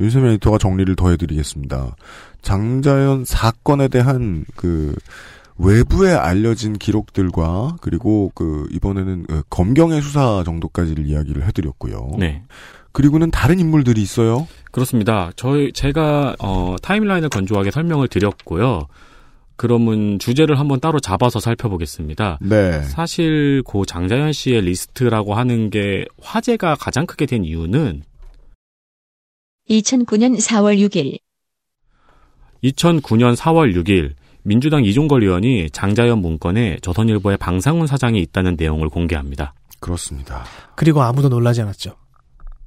Speaker 2: 윤세민 에디터가 정리를 더 해드리겠습니다. 장자연 사건에 대한 그 외부에 알려진 기록들과 그리고 그 이번에는 그 검경의 수사 정도까지를 이야기를 해드렸고요.
Speaker 4: 네.
Speaker 2: 그리고는 다른 인물들이 있어요.
Speaker 4: 그렇습니다. 저희 제가 어, 타임라인을 건조하게 설명을 드렸고요. 그러면 주제를 한번 따로 잡아서 살펴보겠습니다.
Speaker 2: 네.
Speaker 4: 사실 고 장자연 씨의 리스트라고 하는 게 화제가 가장 크게 된 이유는
Speaker 1: 2009년 4월 6일
Speaker 4: 2009년 4월 6일 민주당 이종걸 의원이 장자연 문건에 조선일보의 방상훈 사장이 있다는 내용을 공개합니다.
Speaker 2: 그렇습니다.
Speaker 3: 그리고 아무도 놀라지 않았죠.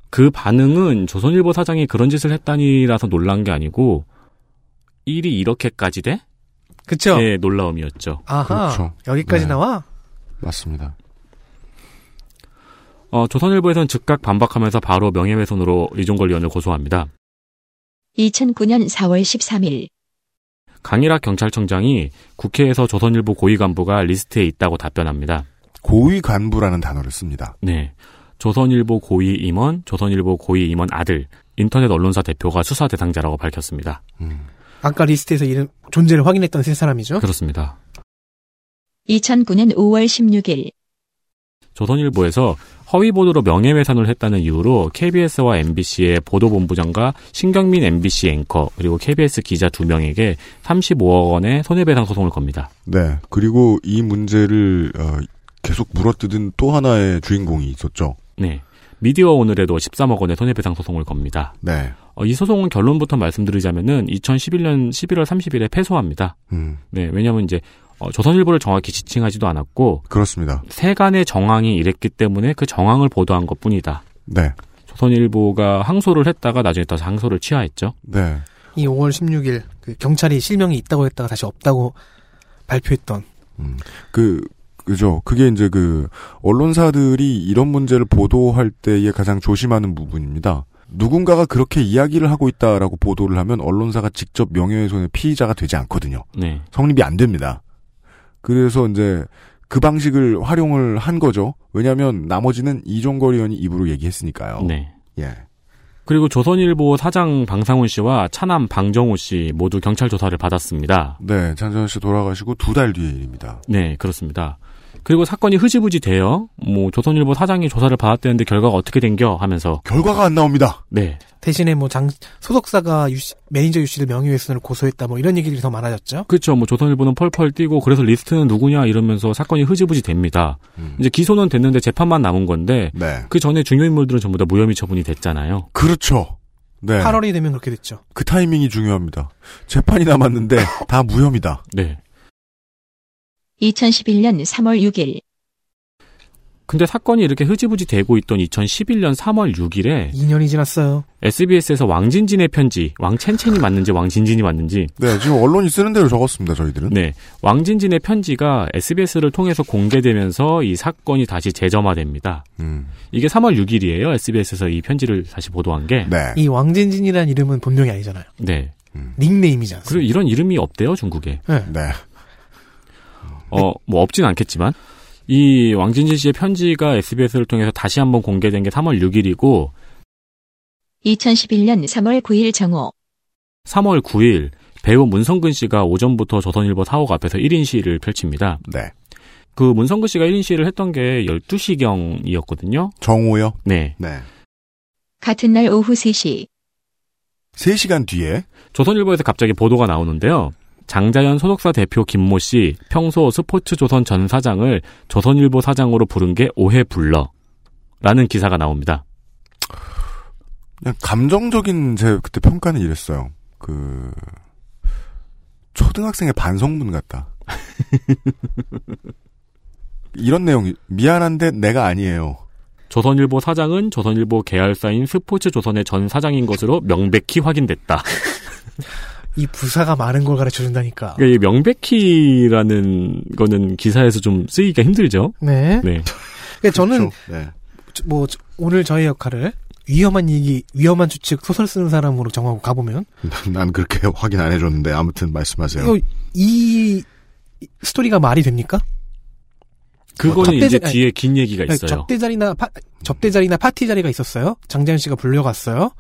Speaker 4: 그 반응은 조선일보 사장이 그런 짓을 했다니라서 놀란 게 아니고 일이 이렇게까지 돼?
Speaker 3: 그쵸?
Speaker 4: 네, 놀라움이었죠.
Speaker 3: 아하.
Speaker 2: 그렇죠.
Speaker 3: 여기까지
Speaker 2: 네.
Speaker 3: 나와?
Speaker 2: 맞습니다.
Speaker 4: 어, 조선일보에서는 즉각 반박하면서 바로 명예훼손으로 이종걸 의원을 고소합니다.
Speaker 1: 2009년 4월 13일
Speaker 4: 강일학 경찰청장이 국회에서 조선일보 고위 간부가 리스트에 있다고 답변합니다.
Speaker 2: 고위 간부라는 단어를 씁니다.
Speaker 4: 네. 조선일보 고위 임원, 조선일보 고위 임원 아들, 인터넷 언론사 대표가 수사 대상자라고 밝혔습니다.
Speaker 3: 아까 리스트에서 이름, 존재를 확인했던 세 사람이죠?
Speaker 4: 그렇습니다.
Speaker 1: 2009년 5월 16일
Speaker 4: 조선일보에서 허위 보도로 명예훼손을 했다는 이유로 KBS와 MBC의 보도본부장과 신경민 MBC 앵커 그리고 KBS 기자 두 명에게 35억 원의 손해배상 소송을 겁니다.
Speaker 2: 네. 그리고 이 문제를 어, 계속 물어뜯은 또 하나의 주인공이 있었죠.
Speaker 4: 네. 미디어 오늘에도 13억 원의 손해배상 소송을 겁니다.
Speaker 2: 네.
Speaker 4: 어, 이 소송은 결론부터 말씀드리자면은 2011년 11월 30일에 패소합니다.
Speaker 2: 음,
Speaker 4: 네, 왜냐하면 이제 어, 조선일보를 정확히 지칭하지도 않았고
Speaker 2: 그렇습니다.
Speaker 4: 세간의 정황이 이랬기 때문에 그 정황을 보도한 것뿐이다.
Speaker 2: 네.
Speaker 4: 조선일보가 항소를 했다가 나중에 다시 항소를 취하했죠.
Speaker 2: 네.
Speaker 3: 이 5월 16일 그 경찰이 실명이 있다고 했다가 다시 없다고 발표했던
Speaker 2: 그, 그죠. 그게 이제 그, 언론사들이 이런 문제를 보도할 때에 가장 조심하는 부분입니다. 누군가가 그렇게 이야기를 하고 있다라고 보도를 하면 언론사가 직접 명예훼손의 피의자가 되지 않거든요.
Speaker 4: 네.
Speaker 2: 성립이 안 됩니다. 그래서 이제 그 방식을 활용을 한 거죠. 왜냐하면 나머지는 이종걸 의원이 입으로 얘기했으니까요.
Speaker 4: 네.
Speaker 2: 예.
Speaker 4: 그리고 조선일보 사장 방상훈 씨와 차남 방정호 씨 모두 경찰 조사를 받았습니다.
Speaker 2: 네, 장자연 씨 돌아가시고 두 달 뒤의 일입니다.
Speaker 4: 네, 그렇습니다. 그리고 사건이 흐지부지 돼요. 뭐 조선일보 사장이 조사를 받았다는데 결과가 어떻게 된겨 하면서
Speaker 2: 결과가 안 나옵니다.
Speaker 4: 네.
Speaker 3: 대신에 뭐 장 소속사가 유씨- 매니저 유 씨를 명예훼손을 고소했다 뭐 이런 얘기들이 더 많아졌죠.
Speaker 4: 그렇죠. 뭐 조선일보는 펄펄 뛰고 그래서 리스트는 누구냐 이러면서 사건이 흐지부지 됩니다. 이제 기소는 됐는데 재판만 남은 건데
Speaker 2: 네.
Speaker 4: 그 전에 중요 인물들은 전부 다 무혐의 처분이 됐잖아요.
Speaker 2: 그렇죠. 네.
Speaker 3: 8월이 되면 그렇게 됐죠.
Speaker 2: 그 타이밍이 중요합니다. 재판이 남았는데 다 무혐의다.
Speaker 4: 네.
Speaker 1: 2011년 3월 6일
Speaker 4: 근데 사건이 이렇게 흐지부지 되고 있던 2011년 3월 6일에
Speaker 3: 2년이 지났어요.
Speaker 4: SBS에서 왕진진의 편지, 왕첸첸이 맞는지 왕진진이 맞는지
Speaker 2: 네, 지금 언론이 쓰는 대로 적었습니다, 저희들은.
Speaker 4: 네. 왕진진의 편지가 SBS를 통해서 공개되면서 이 사건이 다시 재점화됩니다.
Speaker 2: 음.
Speaker 4: 이게 3월 6일이에요. SBS에서 이 편지를 다시 보도한 게.
Speaker 2: 네.
Speaker 3: 이 왕진진이라는 이름은 본명이 아니잖아요.
Speaker 4: 네.
Speaker 3: 닉네임이잖아요.
Speaker 4: 그리고 이런 이름이 없대요, 중국에.
Speaker 3: 네.
Speaker 2: 네.
Speaker 4: 어, 뭐 없진 않겠지만 이 왕진진 씨의 편지가 SBS를 통해서 다시 한번 공개된 게 3월 6일이고
Speaker 1: 2011년 3월 9일 정오
Speaker 4: 3월 9일 배우 문성근 씨가 오전부터 조선일보 사옥 앞에서 1인 시위를 펼칩니다.
Speaker 2: 네.
Speaker 4: 그 문성근 씨가 1인 시위를 했던 게 12시경이었거든요.
Speaker 2: 정오요?
Speaker 4: 네.
Speaker 2: 네.
Speaker 1: 같은 날 오후 3시
Speaker 2: 3시간 뒤에
Speaker 4: 조선일보에서 갑자기 보도가 나오는데요. 장자연 소속사 대표 김모 씨 평소 스포츠조선 전 사장을 조선일보 사장으로 부른 게 오해 불러. 라는 기사가 나옵니다.
Speaker 2: 그냥 감정적인 제 그때 평가는 이랬어요. 그 초등학생의 반성문 같다. 이런 내용이 미안한데 내가 아니에요.
Speaker 4: 조선일보 사장은 조선일보 계열사인 스포츠조선의 전 사장인 것으로 명백히 확인됐다.
Speaker 3: 이 부사가 많은 걸 가르쳐 준다니까.
Speaker 4: 그러니까 이 명백히라는 거는 기사에서 좀 쓰기가 힘들죠.
Speaker 3: 네.
Speaker 4: 네.
Speaker 3: 그러니까 저는
Speaker 2: 네.
Speaker 3: 뭐 저- 오늘 저의 역할을 위험한 얘기, 위험한 추측 소설 쓰는 사람으로 정하고 가보면
Speaker 2: 난 그렇게 확인 안 해줬는데 아무튼 말씀하세요.
Speaker 3: 이거 이 스토리가 말이 됩니까?
Speaker 4: 그거는
Speaker 3: 접대
Speaker 4: 이제
Speaker 3: 자-
Speaker 4: 뒤에 긴 얘기가
Speaker 3: 아니,
Speaker 4: 있어요.
Speaker 3: 접대 자리나 파, 접대 자리나 파티 자리가 있었어요. 장자연 씨가 불려갔어요.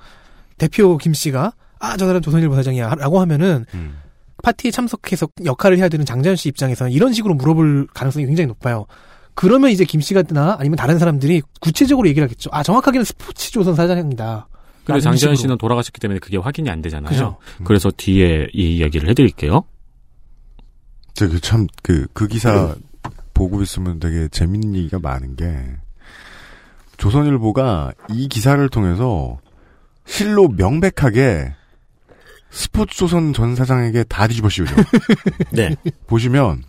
Speaker 3: 대표 김 씨가 아 저 사람 조선일보 사장이야 라고 하면은
Speaker 2: 음.
Speaker 3: 파티에 참석해서 역할을 해야 되는 장자연 씨 입장에서는 이런 식으로 물어볼 가능성이 굉장히 높아요. 그러면 이제 김 씨가나 아니면 다른 사람들이 구체적으로 얘기를 하겠죠. 아 정확하게는 스포츠 조선 사장입니다.
Speaker 4: 장재현
Speaker 3: 식으로.
Speaker 4: 씨는 돌아가셨기 때문에 그게 확인이 안 되잖아요.
Speaker 3: 그죠.
Speaker 4: 그래서 뒤에 이 이야기를 해드릴게요.
Speaker 2: 저그 참그 그 기사 보고 있으면 되게 재밌는 얘기가 많은 게 조선일보가 이 기사를 통해서 실로 명백하게 스포츠조선 전 사장에게 다 뒤집어 씌우죠.
Speaker 4: 네.
Speaker 2: 보시면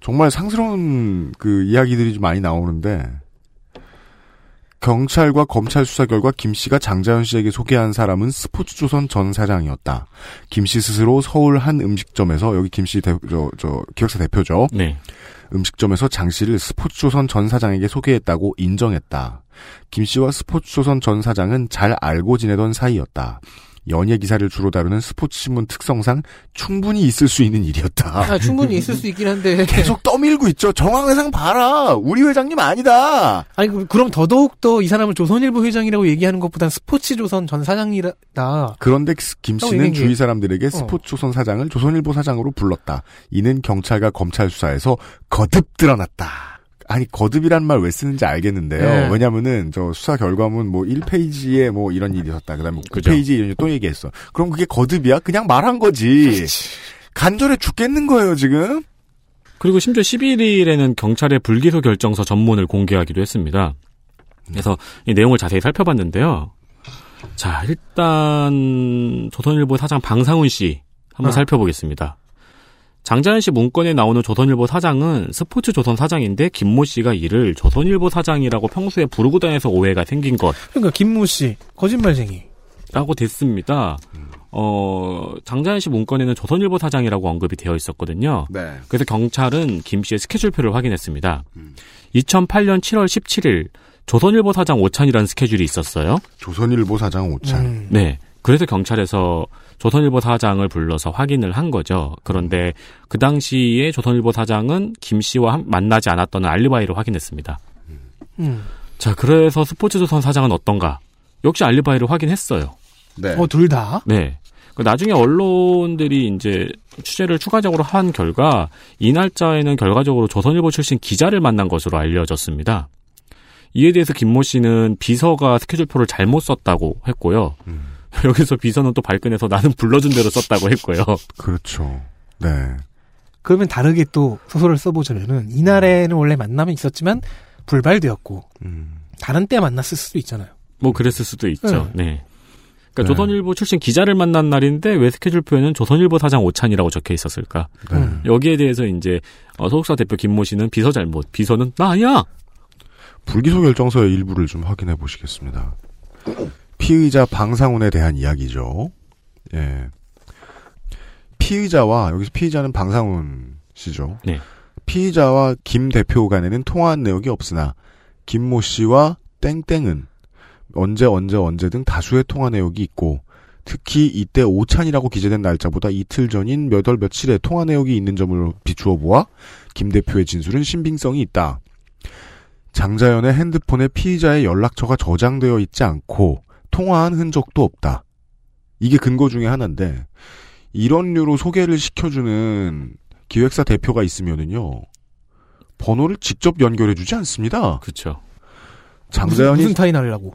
Speaker 2: 정말 상스러운 그 이야기들이 좀 많이 나오는데 경찰과 검찰 수사 결과 김 씨가 장자연 씨에게 소개한 사람은 스포츠조선 전 사장이었다. 김 씨 스스로 서울 한 음식점에서 여기 김씨 저, 저 기획사 대표죠.
Speaker 4: 네.
Speaker 2: 음식점에서 장 씨를 스포츠조선 전 사장에게 소개했다고 인정했다. 김 씨와 스포츠조선 전 사장은 잘 알고 지내던 사이였다. 연예 기사를 주로 다루는 스포츠 신문 특성상 충분히 있을 수 있는 일이었다.
Speaker 3: 아, 충분히 있을 수 있긴 한데
Speaker 2: 계속 떠밀고 있죠. 정황 회상 봐라. 우리 회장님 아니다.
Speaker 3: 아니 그- 그럼 더더욱 더 이 사람을 조선일보 회장이라고 얘기하는 것보단 스포츠 조선 전 사장이다.
Speaker 2: 그런데 김
Speaker 3: 형,
Speaker 2: 씨는 주위 사람들에게
Speaker 3: 어.
Speaker 2: 스포츠 조선 사장을 조선일보 사장으로 불렀다. 이는 경찰과 검찰 수사에서 거듭 드러났다. 아니 거듭이란 말 왜 쓰는지 알겠는데요.
Speaker 3: 네.
Speaker 2: 왜냐면은 저 수사 결과문 뭐 1페이지에 뭐 이런 일이 있었다. 그다음에
Speaker 4: 그죠.
Speaker 2: 9페이지 이런 일 또 얘기했어. 그럼 그게 거듭이야? 그냥 말한 거지. 간절해 죽겠는 거예요 지금.
Speaker 4: 그리고 심지어 11일에는 경찰의 불기소 결정서 전문을 공개하기도 했습니다. 그래서 이 내용을 자세히 살펴봤는데요. 자, 일단 조선일보 사장 방상훈 씨 한번
Speaker 3: 어.
Speaker 4: 살펴보겠습니다. 장자연 씨 문건에 나오는 조선일보 사장은 스포츠 조선 사장인데 김모 씨가 이를 조선일보 사장이라고 평소에 부르고 다녀서 오해가 생긴 것.
Speaker 3: 그러니까 김모 씨 거짓말쟁이.
Speaker 4: 라고 됐습니다. 어, 장자연 씨 문건에는 조선일보 사장이라고 언급이 되어 있었거든요.
Speaker 2: 네.
Speaker 4: 그래서 경찰은 김 씨의 스케줄표를 확인했습니다. 2008년 7월 17일 조선일보 사장 오찬이라는 스케줄이 있었어요.
Speaker 2: 조선일보 사장 오찬.
Speaker 3: 음.
Speaker 4: 네. 그래서 경찰에서 조선일보 사장을 불러서 확인을 한 거죠. 그런데 그 당시에 조선일보 사장은 김 씨와 한- 만나지 않았다는 알리바이를 확인했습니다.
Speaker 3: 음.
Speaker 4: 자, 그래서 스포츠조선 사장은 어떤가? 역시 알리바이를 확인했어요.
Speaker 2: 네.
Speaker 3: 어, 둘 다?
Speaker 4: 네. 그 나중에 언론들이 이제 취재를 추가적으로 한 결과 이 날짜에는 결과적으로 조선일보 출신 기자를 만난 것으로 알려졌습니다. 이에 대해서 김모 씨는 비서가 스케줄표를 잘못 썼다고 했고요. 여기서 비서는 또 발끈해서 나는 불러준 대로 썼다고 했고요.
Speaker 2: 그렇죠. 네.
Speaker 3: 그러면 다르게 또 소설을 써보자면은 이날에는 원래 만남이 있었지만 불발되었고
Speaker 2: 음.
Speaker 3: 다른 때 만났을 수도 있잖아요.
Speaker 4: 뭐 그랬을 수도 있죠. 네.
Speaker 3: 네.
Speaker 4: 그러니까
Speaker 2: 네.
Speaker 4: 조선일보 출신 기자를 만난 날인데 왜 스케줄표에는 조선일보 사장 오찬이라고 적혀 있었을까?
Speaker 2: 네.
Speaker 3: 음.
Speaker 4: 여기에 대해서 이제 어, 소속사 대표 김모 씨는 비서 잘못, 비서는 나 아니야.
Speaker 2: 불기소 결정서의 일부를 좀 확인해 보시겠습니다. 피의자 방상훈에 대한 이야기죠. 예. 피의자와 여기서 피의자는 방상훈 씨죠.
Speaker 4: 네.
Speaker 2: 피의자와 김 대표 간에는 통화한 내역이 없으나 김모 씨와 땡땡은 언제 언제 언제 등 다수의 통화 내역이 있고 특히 이때 오찬이라고 기재된 날짜보다 이틀 전인 몇 월 며칠에 통화 내역이 있는 점을 비추어 보아 김 대표의 진술은 신빙성이 있다. 장자연의 핸드폰에 피의자의 연락처가 저장되어 있지 않고 통화한 흔적도 없다. 이게 근거 중에 하나인데 이런 류로 소개를 시켜주는 기획사 대표가 있으면은요 번호를 직접 연결해주지 않습니다.
Speaker 4: 그렇죠.
Speaker 2: 장자연이
Speaker 3: 무슨 타이 날라고.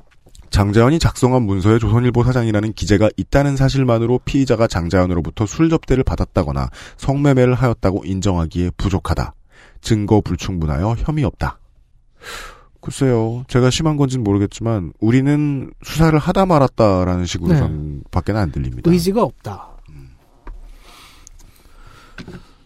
Speaker 2: 장자연이 작성한 문서에 조선일보 사장이라는 기재가 있다는 사실만으로 피의자가 장자연으로부터 술 접대를 받았다거나 성매매를 하였다고 인정하기에 부족하다. 증거 불충분하여 혐의 없다. 글쎄요. 제가 심한 건지는 모르겠지만 우리는 수사를 하다 말았다라는 식으로
Speaker 3: 네.
Speaker 2: 전 밖에는 안 들립니다.
Speaker 3: 의지가 없다.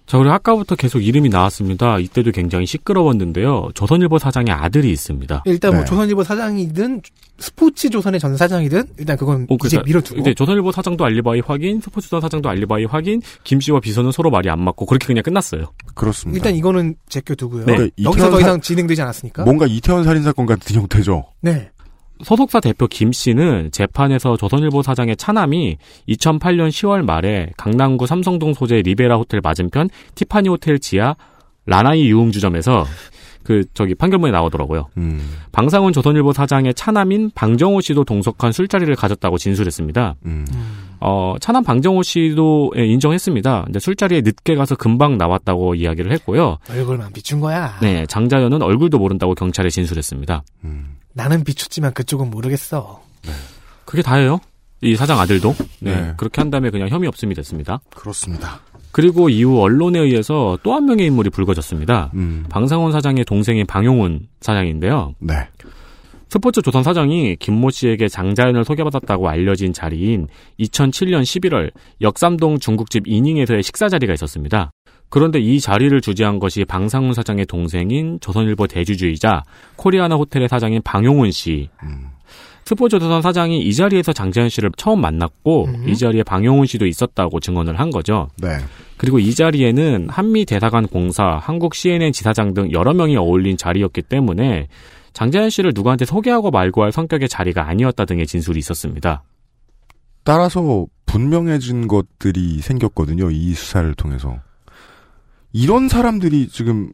Speaker 4: 자, 그리고 아까부터 계속 이름이 나왔습니다. 이때도 굉장히 시끄러웠는데요. 조선일보 사장의 아들이 있습니다.
Speaker 3: 일단 뭐
Speaker 2: 네.
Speaker 3: 조선일보 사장이든 스포츠 조선의 전 사장이든 일단 그건
Speaker 4: 어,
Speaker 3: 이제
Speaker 4: 그러니까
Speaker 3: 밀어두고
Speaker 4: 이제 조선일보 사장도 알리바이 확인, 스포츠선 사장도 알리바이 확인, 김 씨와 비서는 서로 말이 안 맞고 그렇게 그냥 끝났어요.
Speaker 2: 그렇습니다.
Speaker 3: 일단 이거는 제껴두고요.
Speaker 4: 네.
Speaker 2: 그러니까
Speaker 3: 여기서
Speaker 2: 이태원
Speaker 3: 더
Speaker 2: 사-
Speaker 3: 이상 진행되지 않았으니까.
Speaker 2: 뭔가 이태원 살인 사건 같은 형태죠.
Speaker 3: 네.
Speaker 4: 소속사 대표 김 씨는 재판에서 조선일보 사장의 차남이 2008년 10월 말에 강남구 삼성동 소재 리베라 호텔 맞은편 티파니 호텔 지하 라나이 유흥주점에서 그 저기 판결문에 나오더라고요.
Speaker 2: 음,
Speaker 4: 방상훈 조선일보 사장의 차남인 방정호 씨도 동석한 술자리를 가졌다고 진술했습니다.
Speaker 2: 음.
Speaker 4: 어, 차남 방정호 씨도 예, 인정했습니다. 근데 술자리에 늦게 가서 금방 나왔다고 이야기를 했고요.
Speaker 3: 얼굴만 비춘 거야.
Speaker 4: 네, 장자연은 얼굴도 모른다고 경찰에 진술했습니다.
Speaker 2: 음.
Speaker 3: 나는 비췄지만 그쪽은 모르겠어.
Speaker 4: 그게 다예요. 이 사장 아들도 네,
Speaker 2: 네.
Speaker 4: 그렇게 한 다음에 그냥 혐의 없음이 됐습니다.
Speaker 2: 그렇습니다.
Speaker 4: 그리고 이후 언론에 의해서 또 한 명의 인물이 불거졌습니다.
Speaker 2: 음,
Speaker 4: 방상훈 사장의 동생인 방용훈 사장인데요.
Speaker 2: 네.
Speaker 4: 스포츠 조선 사장이 김모 씨에게 장자연을 소개받았다고 알려진 자리인 2007년 11월 역삼동 중국집 이닝에서의 식사 자리가 있었습니다. 그런데 이 자리를 주재한 것이 방상훈 사장의 동생인 조선일보 대주주이자 코리아나 호텔의 사장인 방용훈 씨.
Speaker 2: 음.
Speaker 4: 스포츠 조선 사장이 이 자리에서 장자연 씨를 처음 만났고
Speaker 3: 음.
Speaker 4: 이 자리에 방용훈 씨도 있었다고 증언을 한 거죠.
Speaker 2: 네.
Speaker 4: 그리고 이 자리에는 한미 대사관 공사, 한국 CNN 지사장 등 여러 명이 어울린 자리였기 때문에 장자연 씨를 누구한테 소개하고 말고 할 성격의 자리가 아니었다 등의 진술이 있었습니다.
Speaker 2: 따라서 분명해진 것들이 생겼거든요. 이 수사를 통해서. 이런 사람들이 지금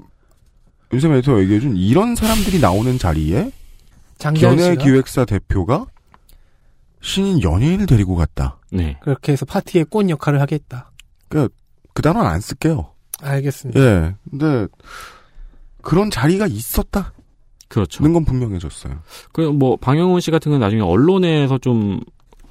Speaker 2: 윤세민 에디터가 얘기해준 이런 사람들이 나오는 자리에 연예 기획사 대표가 신인 연예인을 데리고 갔다.
Speaker 4: 네.
Speaker 3: 그렇게 해서 파티의 꽃 역할을 하겠다.
Speaker 2: 그 단어는 안 쓸게요.
Speaker 3: 알겠습니다.
Speaker 2: 예. 근데 그런 자리가 있었다는
Speaker 4: 그렇죠.
Speaker 2: 건 분명해졌어요.
Speaker 4: 그뭐 방영훈 씨 같은 건 나중에 언론에서 좀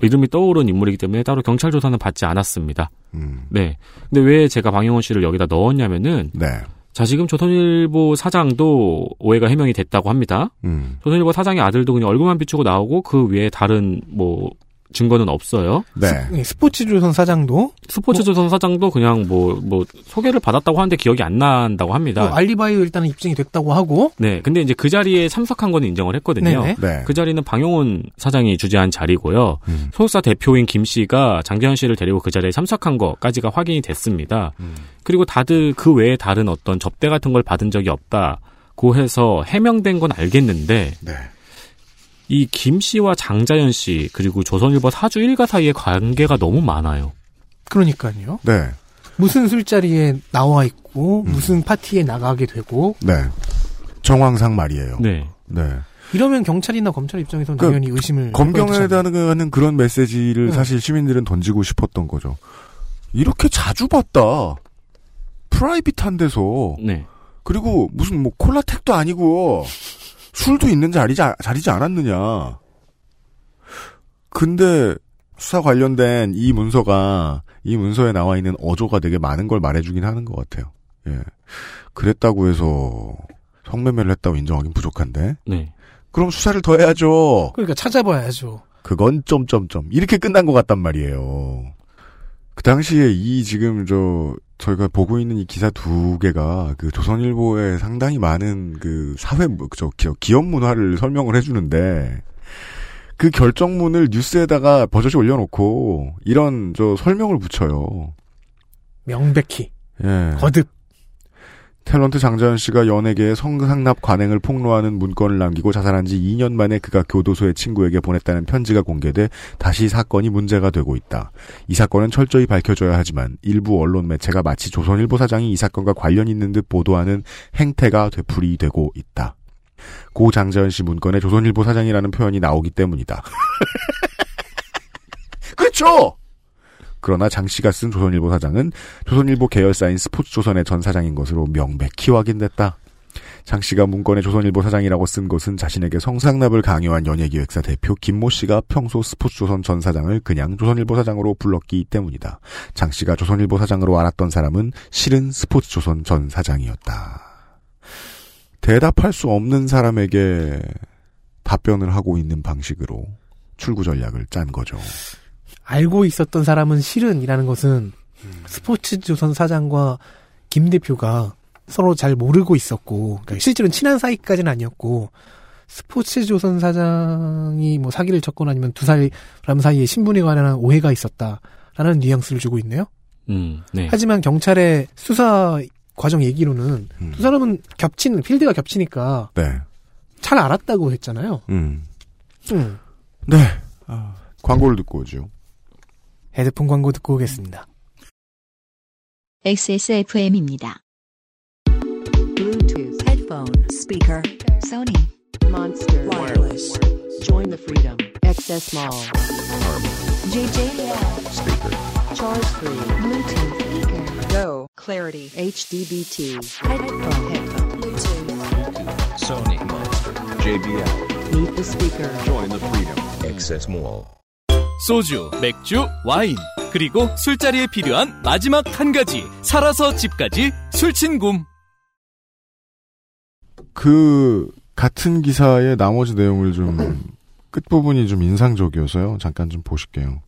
Speaker 4: 이름이 떠오른 인물이기 때문에 따로 경찰 조사는 받지 않았습니다.
Speaker 2: 음.
Speaker 4: 네. 근데 왜 제가 방영훈 씨를 여기다 넣었냐면은
Speaker 2: 네.
Speaker 4: 자 지금 조선일보 사장도 오해가 해명이 됐다고 합니다.
Speaker 2: 음.
Speaker 4: 조선일보 사장의 아들도 그냥 얼굴만 비추고 나오고 그 외에 다른 뭐 증거는 없어요.
Speaker 2: 네.
Speaker 3: 네, 스포츠 조선 사장도
Speaker 4: 스포츠 조선 사장도 그냥 뭐, 뭐, 소개를 받았다고 하는데 기억이 안 난다고 합니다.
Speaker 3: 뭐 알리바이 일단은 입증이 됐다고 하고
Speaker 4: 네. 근데 이제 그 자리에 참석한 거는 인정을 했거든요.
Speaker 3: 네네.
Speaker 2: 네.
Speaker 4: 그 자리는 방용훈 사장이 주재한 자리고요.
Speaker 2: 음.
Speaker 4: 소속사 대표인 김 씨가 장재현 씨를 데리고 그 자리에 참석한 것까지가 확인이 됐습니다.
Speaker 2: 음.
Speaker 4: 그리고 다들 그 외에 다른 어떤 접대 같은 걸 받은 적이 없다고 해서 해명된 건 알겠는데
Speaker 2: 네.
Speaker 4: 이 김 씨와 장자연 씨 그리고 조선일보 사주 일가 사이의 관계가 너무 많아요.
Speaker 3: 그러니까요.
Speaker 2: 네.
Speaker 3: 무슨 술자리에 나와 있고
Speaker 2: 음.
Speaker 3: 무슨 파티에 나가게 되고
Speaker 2: 네. 정황상 말이에요.
Speaker 4: 네.
Speaker 2: 네.
Speaker 3: 이러면 경찰이나 검찰 입장에서는
Speaker 2: 그러니까
Speaker 3: 당연히 의심을
Speaker 2: 검경에. 대한 그런 메시지를
Speaker 3: 네.
Speaker 2: 사실 시민들은 던지고 싶었던 거죠. 이렇게 자주 봤다. 프라이빗한 데서
Speaker 4: 네.
Speaker 2: 그리고 무슨 뭐 콜라텍도 아니고 술도 있는 자리지, 자리지 않았느냐. 근데 수사 관련된 이 문서가 이 문서에 나와 있는 어조가 되게 많은 걸 말해주긴 하는 것 같아요. 예. 그랬다고 해서 성매매를 했다고 인정하긴 부족한데.
Speaker 4: 네.
Speaker 2: 그럼 수사를 더 해야죠.
Speaker 3: 그러니까 찾아봐야죠.
Speaker 2: 그건 점점점 이렇게 끝난 것 같단 말이에요. 그 당시에 이 지금 저 저희가 보고 있는 이 기사 두 개가 그 조선일보에 상당히 많은 그 사회 뭐, 저 기- 기업 문화를 설명을 해주는데 그 결정문을 뉴스에다가 버젓이 올려놓고 이런 저 설명을 붙여요.
Speaker 3: 명백히
Speaker 2: 예.
Speaker 3: 거듭
Speaker 2: 탤런트 장자연 씨가 연예계에 성상납 관행을 폭로하는 문건을 남기고 자살한 지 2년 만에 그가 교도소의 친구에게 보냈다는 편지가 공개돼 다시 사건이 문제가 되고 있다. 이 사건은 철저히 밝혀져야 하지만 일부 언론 매체가 마치 조선일보 사장이 이 사건과 관련 있는 듯 보도하는 행태가 되풀이되고 있다. 고 장자연 씨 문건에 조선일보 사장이라는 표현이 나오기 때문이다. 그렇죠! 그러나 장 씨가 쓴 조선일보 사장은 조선일보 계열사인 스포츠조선의 전 사장인 것으로 명백히 확인됐다. 장 씨가 문건에 조선일보 사장이라고 쓴 것은 자신에게 성상납을 강요한 연예기획사 대표 김모 씨가 평소 스포츠조선 전 사장을 그냥 조선일보 사장으로 불렀기 때문이다. 장 씨가 조선일보 사장으로 알았던 사람은 실은 스포츠조선 전 사장이었다. 대답할 수 없는 사람에게 답변을 하고 있는 방식으로 출구 전략을 짠 거죠.
Speaker 3: 알고 있었던 사람은 실은이라는 것은
Speaker 2: 음.
Speaker 3: 스포츠조선 사장과 김 대표가 서로 잘 모르고 있었고 그러니까 실제로는 친한 사이까지는 아니었고 스포츠조선 사장이 뭐 사기를 쳤거나 아니면 두 사람 사이에 신분에 관한 오해가 있었다라는 뉘앙스를 주고 있네요.
Speaker 4: 음, 네.
Speaker 3: 하지만 경찰의 수사 과정 얘기로는
Speaker 2: 음.
Speaker 3: 두 사람은 겹치는 필드가 겹치니까
Speaker 2: 네.
Speaker 3: 잘 알았다고 했잖아요.
Speaker 2: 음.
Speaker 3: 음.
Speaker 2: 네. 광고를 듣고 오죠.
Speaker 3: 헤드폰 광고 듣고 오겠습니다.
Speaker 1: XSFM입니다.
Speaker 11: Bluetooth headphone speaker Sony Monster Wireless Join the freedom XS Mall JJL speaker Charge 3 Bluetooth speaker Go Clarity HDBT headphone headphone Bluetooth
Speaker 12: Sony Monster JBL
Speaker 11: Meet the speaker
Speaker 12: Join the freedom Access Mall
Speaker 13: 소주, 맥주, 와인, 그리고 술자리에 필요한 마지막 한 가지, 살아서 집까지 술친굼.
Speaker 2: 그 같은 기사의 나머지 내용을 좀 끝부분이 좀 인상적이어서요. 잠깐 좀 보실게요.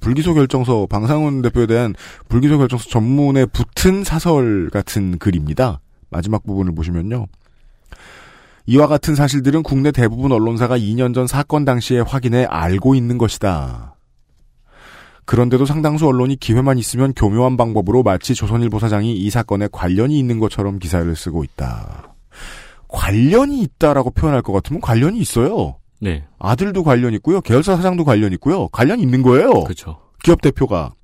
Speaker 2: 불기소 결정서 방상훈 대표에 대한 불기소 결정서 전문에 붙은 사설 같은 글입니다. 마지막 부분을 보시면요. 이와 같은 사실들은 국내 대부분 언론사가 2년 전 사건 당시에 확인해 알고 있는 것이다. 그런데도 상당수 언론이 기회만 있으면 교묘한 방법으로 마치 조선일보 사장이 이 사건에 관련이 있는 것처럼 기사를 쓰고 있다. 관련이 있다라고 표현할 것 같으면 관련이 있어요.
Speaker 4: 네.
Speaker 2: 아들도 관련 있고요. 계열사 사장도 관련 있고요. 관련 있는 거예요.
Speaker 4: 그렇죠.
Speaker 2: 기업 대표가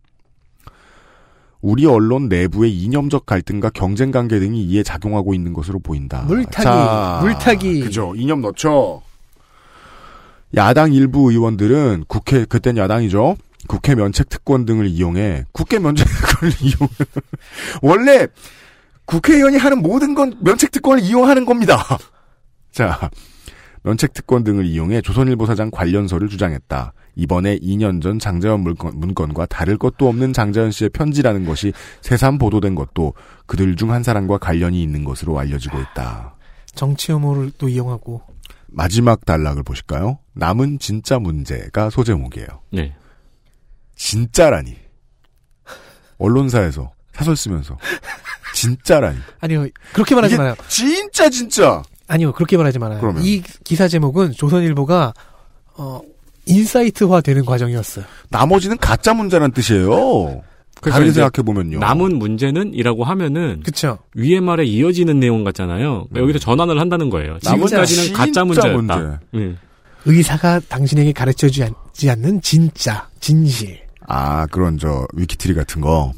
Speaker 2: 우리 언론 내부의 이념적 갈등과 경쟁 관계 등이 이에 작용하고 있는 것으로 보인다.
Speaker 3: 물타기,
Speaker 2: 자,
Speaker 3: 물타기.
Speaker 2: 그죠. 이념 넣죠. 야당 일부 의원들은 국회 그땐 야당이죠. 국회 면책 특권 등을 이용해 국회 면책 특권을 이용 원래 국회의원이 하는 모든 건 면책 특권을 이용하는 겁니다. 자, 면책 특권 등을 이용해 조선일보 사장 관련서를 주장했다. 이번에 2년 전 장자연 문건, 문건 과 다를 것도 없는 장자연 씨의 편지라는 것이 새삼 보도된 것도 그들 중 한 사람과 관련이 있는 것으로 알려지고 있다.
Speaker 3: 정치 혐오를 또 이용하고
Speaker 2: 마지막 단락을 보실까요? 남은 진짜 문제가 소제목이에요.
Speaker 4: 네.
Speaker 2: 진짜라니. 언론사에서 사설 쓰면서 진짜라니.
Speaker 3: 아니요 그렇게 말하지 마요.
Speaker 2: 진짜 진짜.
Speaker 3: 아니요 그렇게 말하지 말아요.
Speaker 2: 그러면?
Speaker 3: 이 기사 제목은 조선일보가 어 인사이트화 되는 과정이었어요.
Speaker 2: 나머지는 가짜 문제란 뜻이에요. 다르게 생각해 보면요.
Speaker 4: 남은 문제는이라고 하면은
Speaker 3: 그쵸.
Speaker 4: 위에 말에 이어지는 내용 같잖아요. 그러니까 여기서 전환을 한다는 거예요. 지금까지는
Speaker 2: 진짜
Speaker 4: 가짜 문제였다.
Speaker 2: 문제.
Speaker 4: 예.
Speaker 3: 의사가 당신에게 가르쳐 주지 않는 진짜 진실.
Speaker 2: 아, 그런 저 위키트리 같은 거.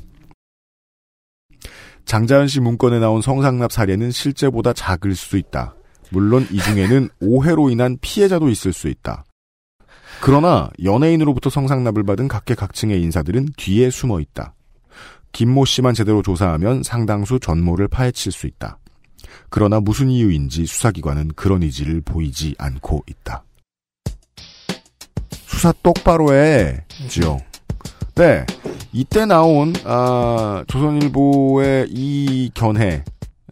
Speaker 2: 장자연 씨 문건에 나온 성상납 사례는 실제보다 작을 수도 있다. 물론 이 중에는 오해로 인한 피해자도 있을 수 있다. 그러나 연예인으로부터 성상납을 받은 각계각층의 인사들은 뒤에 숨어 있다. 김모 씨만 제대로 조사하면 상당수 전모를 파헤칠 수 있다. 그러나 무슨 이유인지 수사기관은 그런 의지를 보이지 않고 있다. 수사 똑바로 해 지요. 네, 이때 나온 아, 조선일보의 이 견해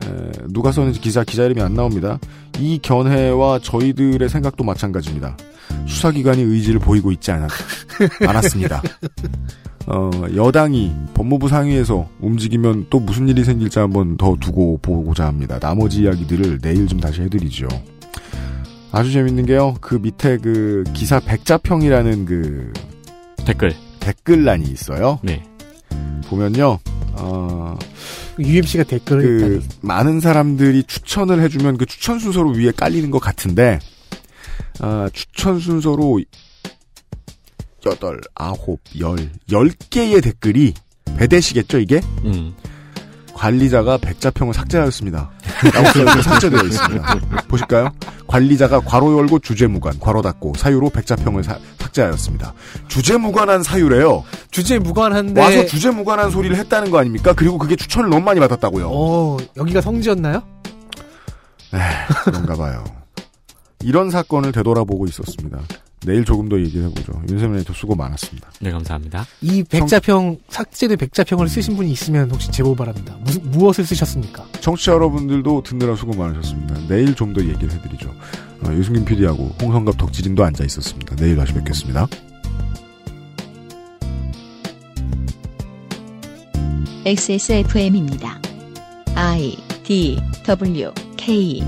Speaker 2: 에, 누가 썼는지 기자 기자 이름이 안 나옵니다. 이 견해와 저희들의 생각도 마찬가지입니다. 수사기관이 의지를 보이고 있지 않았, 않았습니다. 어, 여당이 법무부 상위에서 움직이면 또 무슨 일이 생길지 한번 더 두고 보고자 합니다. 나머지 이야기들을 내일 좀 다시 해드리죠. 아주 재밌는 게요. 그 밑에 그 기사 백자평이라는 그
Speaker 4: 댓글
Speaker 3: 음.
Speaker 2: 댓글란이 있어요.
Speaker 4: 네.
Speaker 2: 보면요. 어,
Speaker 3: UMC가 댓글을
Speaker 2: 그
Speaker 3: 했다니.
Speaker 2: 많은 사람들이 추천을 해주면 그 추천 순서로 위에 깔리는 것 같은데 아, 추천 순서로 여덟, 아홉, 열, 열 개의 댓글이 배대시겠죠 이게?
Speaker 4: 음.
Speaker 2: 관리자가 백자평을 삭제하였습니다. 라고 삭제되어 있습니다. 보실까요? 관리자가 괄호 열고 주제 무관, 괄호 닫고 사유로 백자평을 사- 삭제하였습니다. 주제 무관한 사유래요.
Speaker 3: 주제 무관한데
Speaker 2: 와서 주제 무관한 소리를 했다는 거 아닙니까? 그리고 그게 추천을 너무 많이 받았다고요.
Speaker 3: 어, 여기가 성지였나요?
Speaker 2: 그런가 봐요. 이런 사건을 되돌아보고 있었습니다. 내일 조금 더 얘기를 해보죠. 윤세민 에디터 수고 많았습니다.
Speaker 4: 네, 감사합니다.
Speaker 3: 이 백자평 삭제된 백자평을 쓰신 분이 있으면 혹시 제보 바랍니다. 무, 무엇을 쓰셨습니까?
Speaker 2: 청취자 여러분들도 듣느라 수고 많으셨습니다. 내일 좀 더 얘기를 해드리죠. 어, 유승균 PD하고 홍성갑 덕질인도 앉아 있었습니다. 내일 다시 뵙겠습니다.
Speaker 1: XSFM입니다. I D W K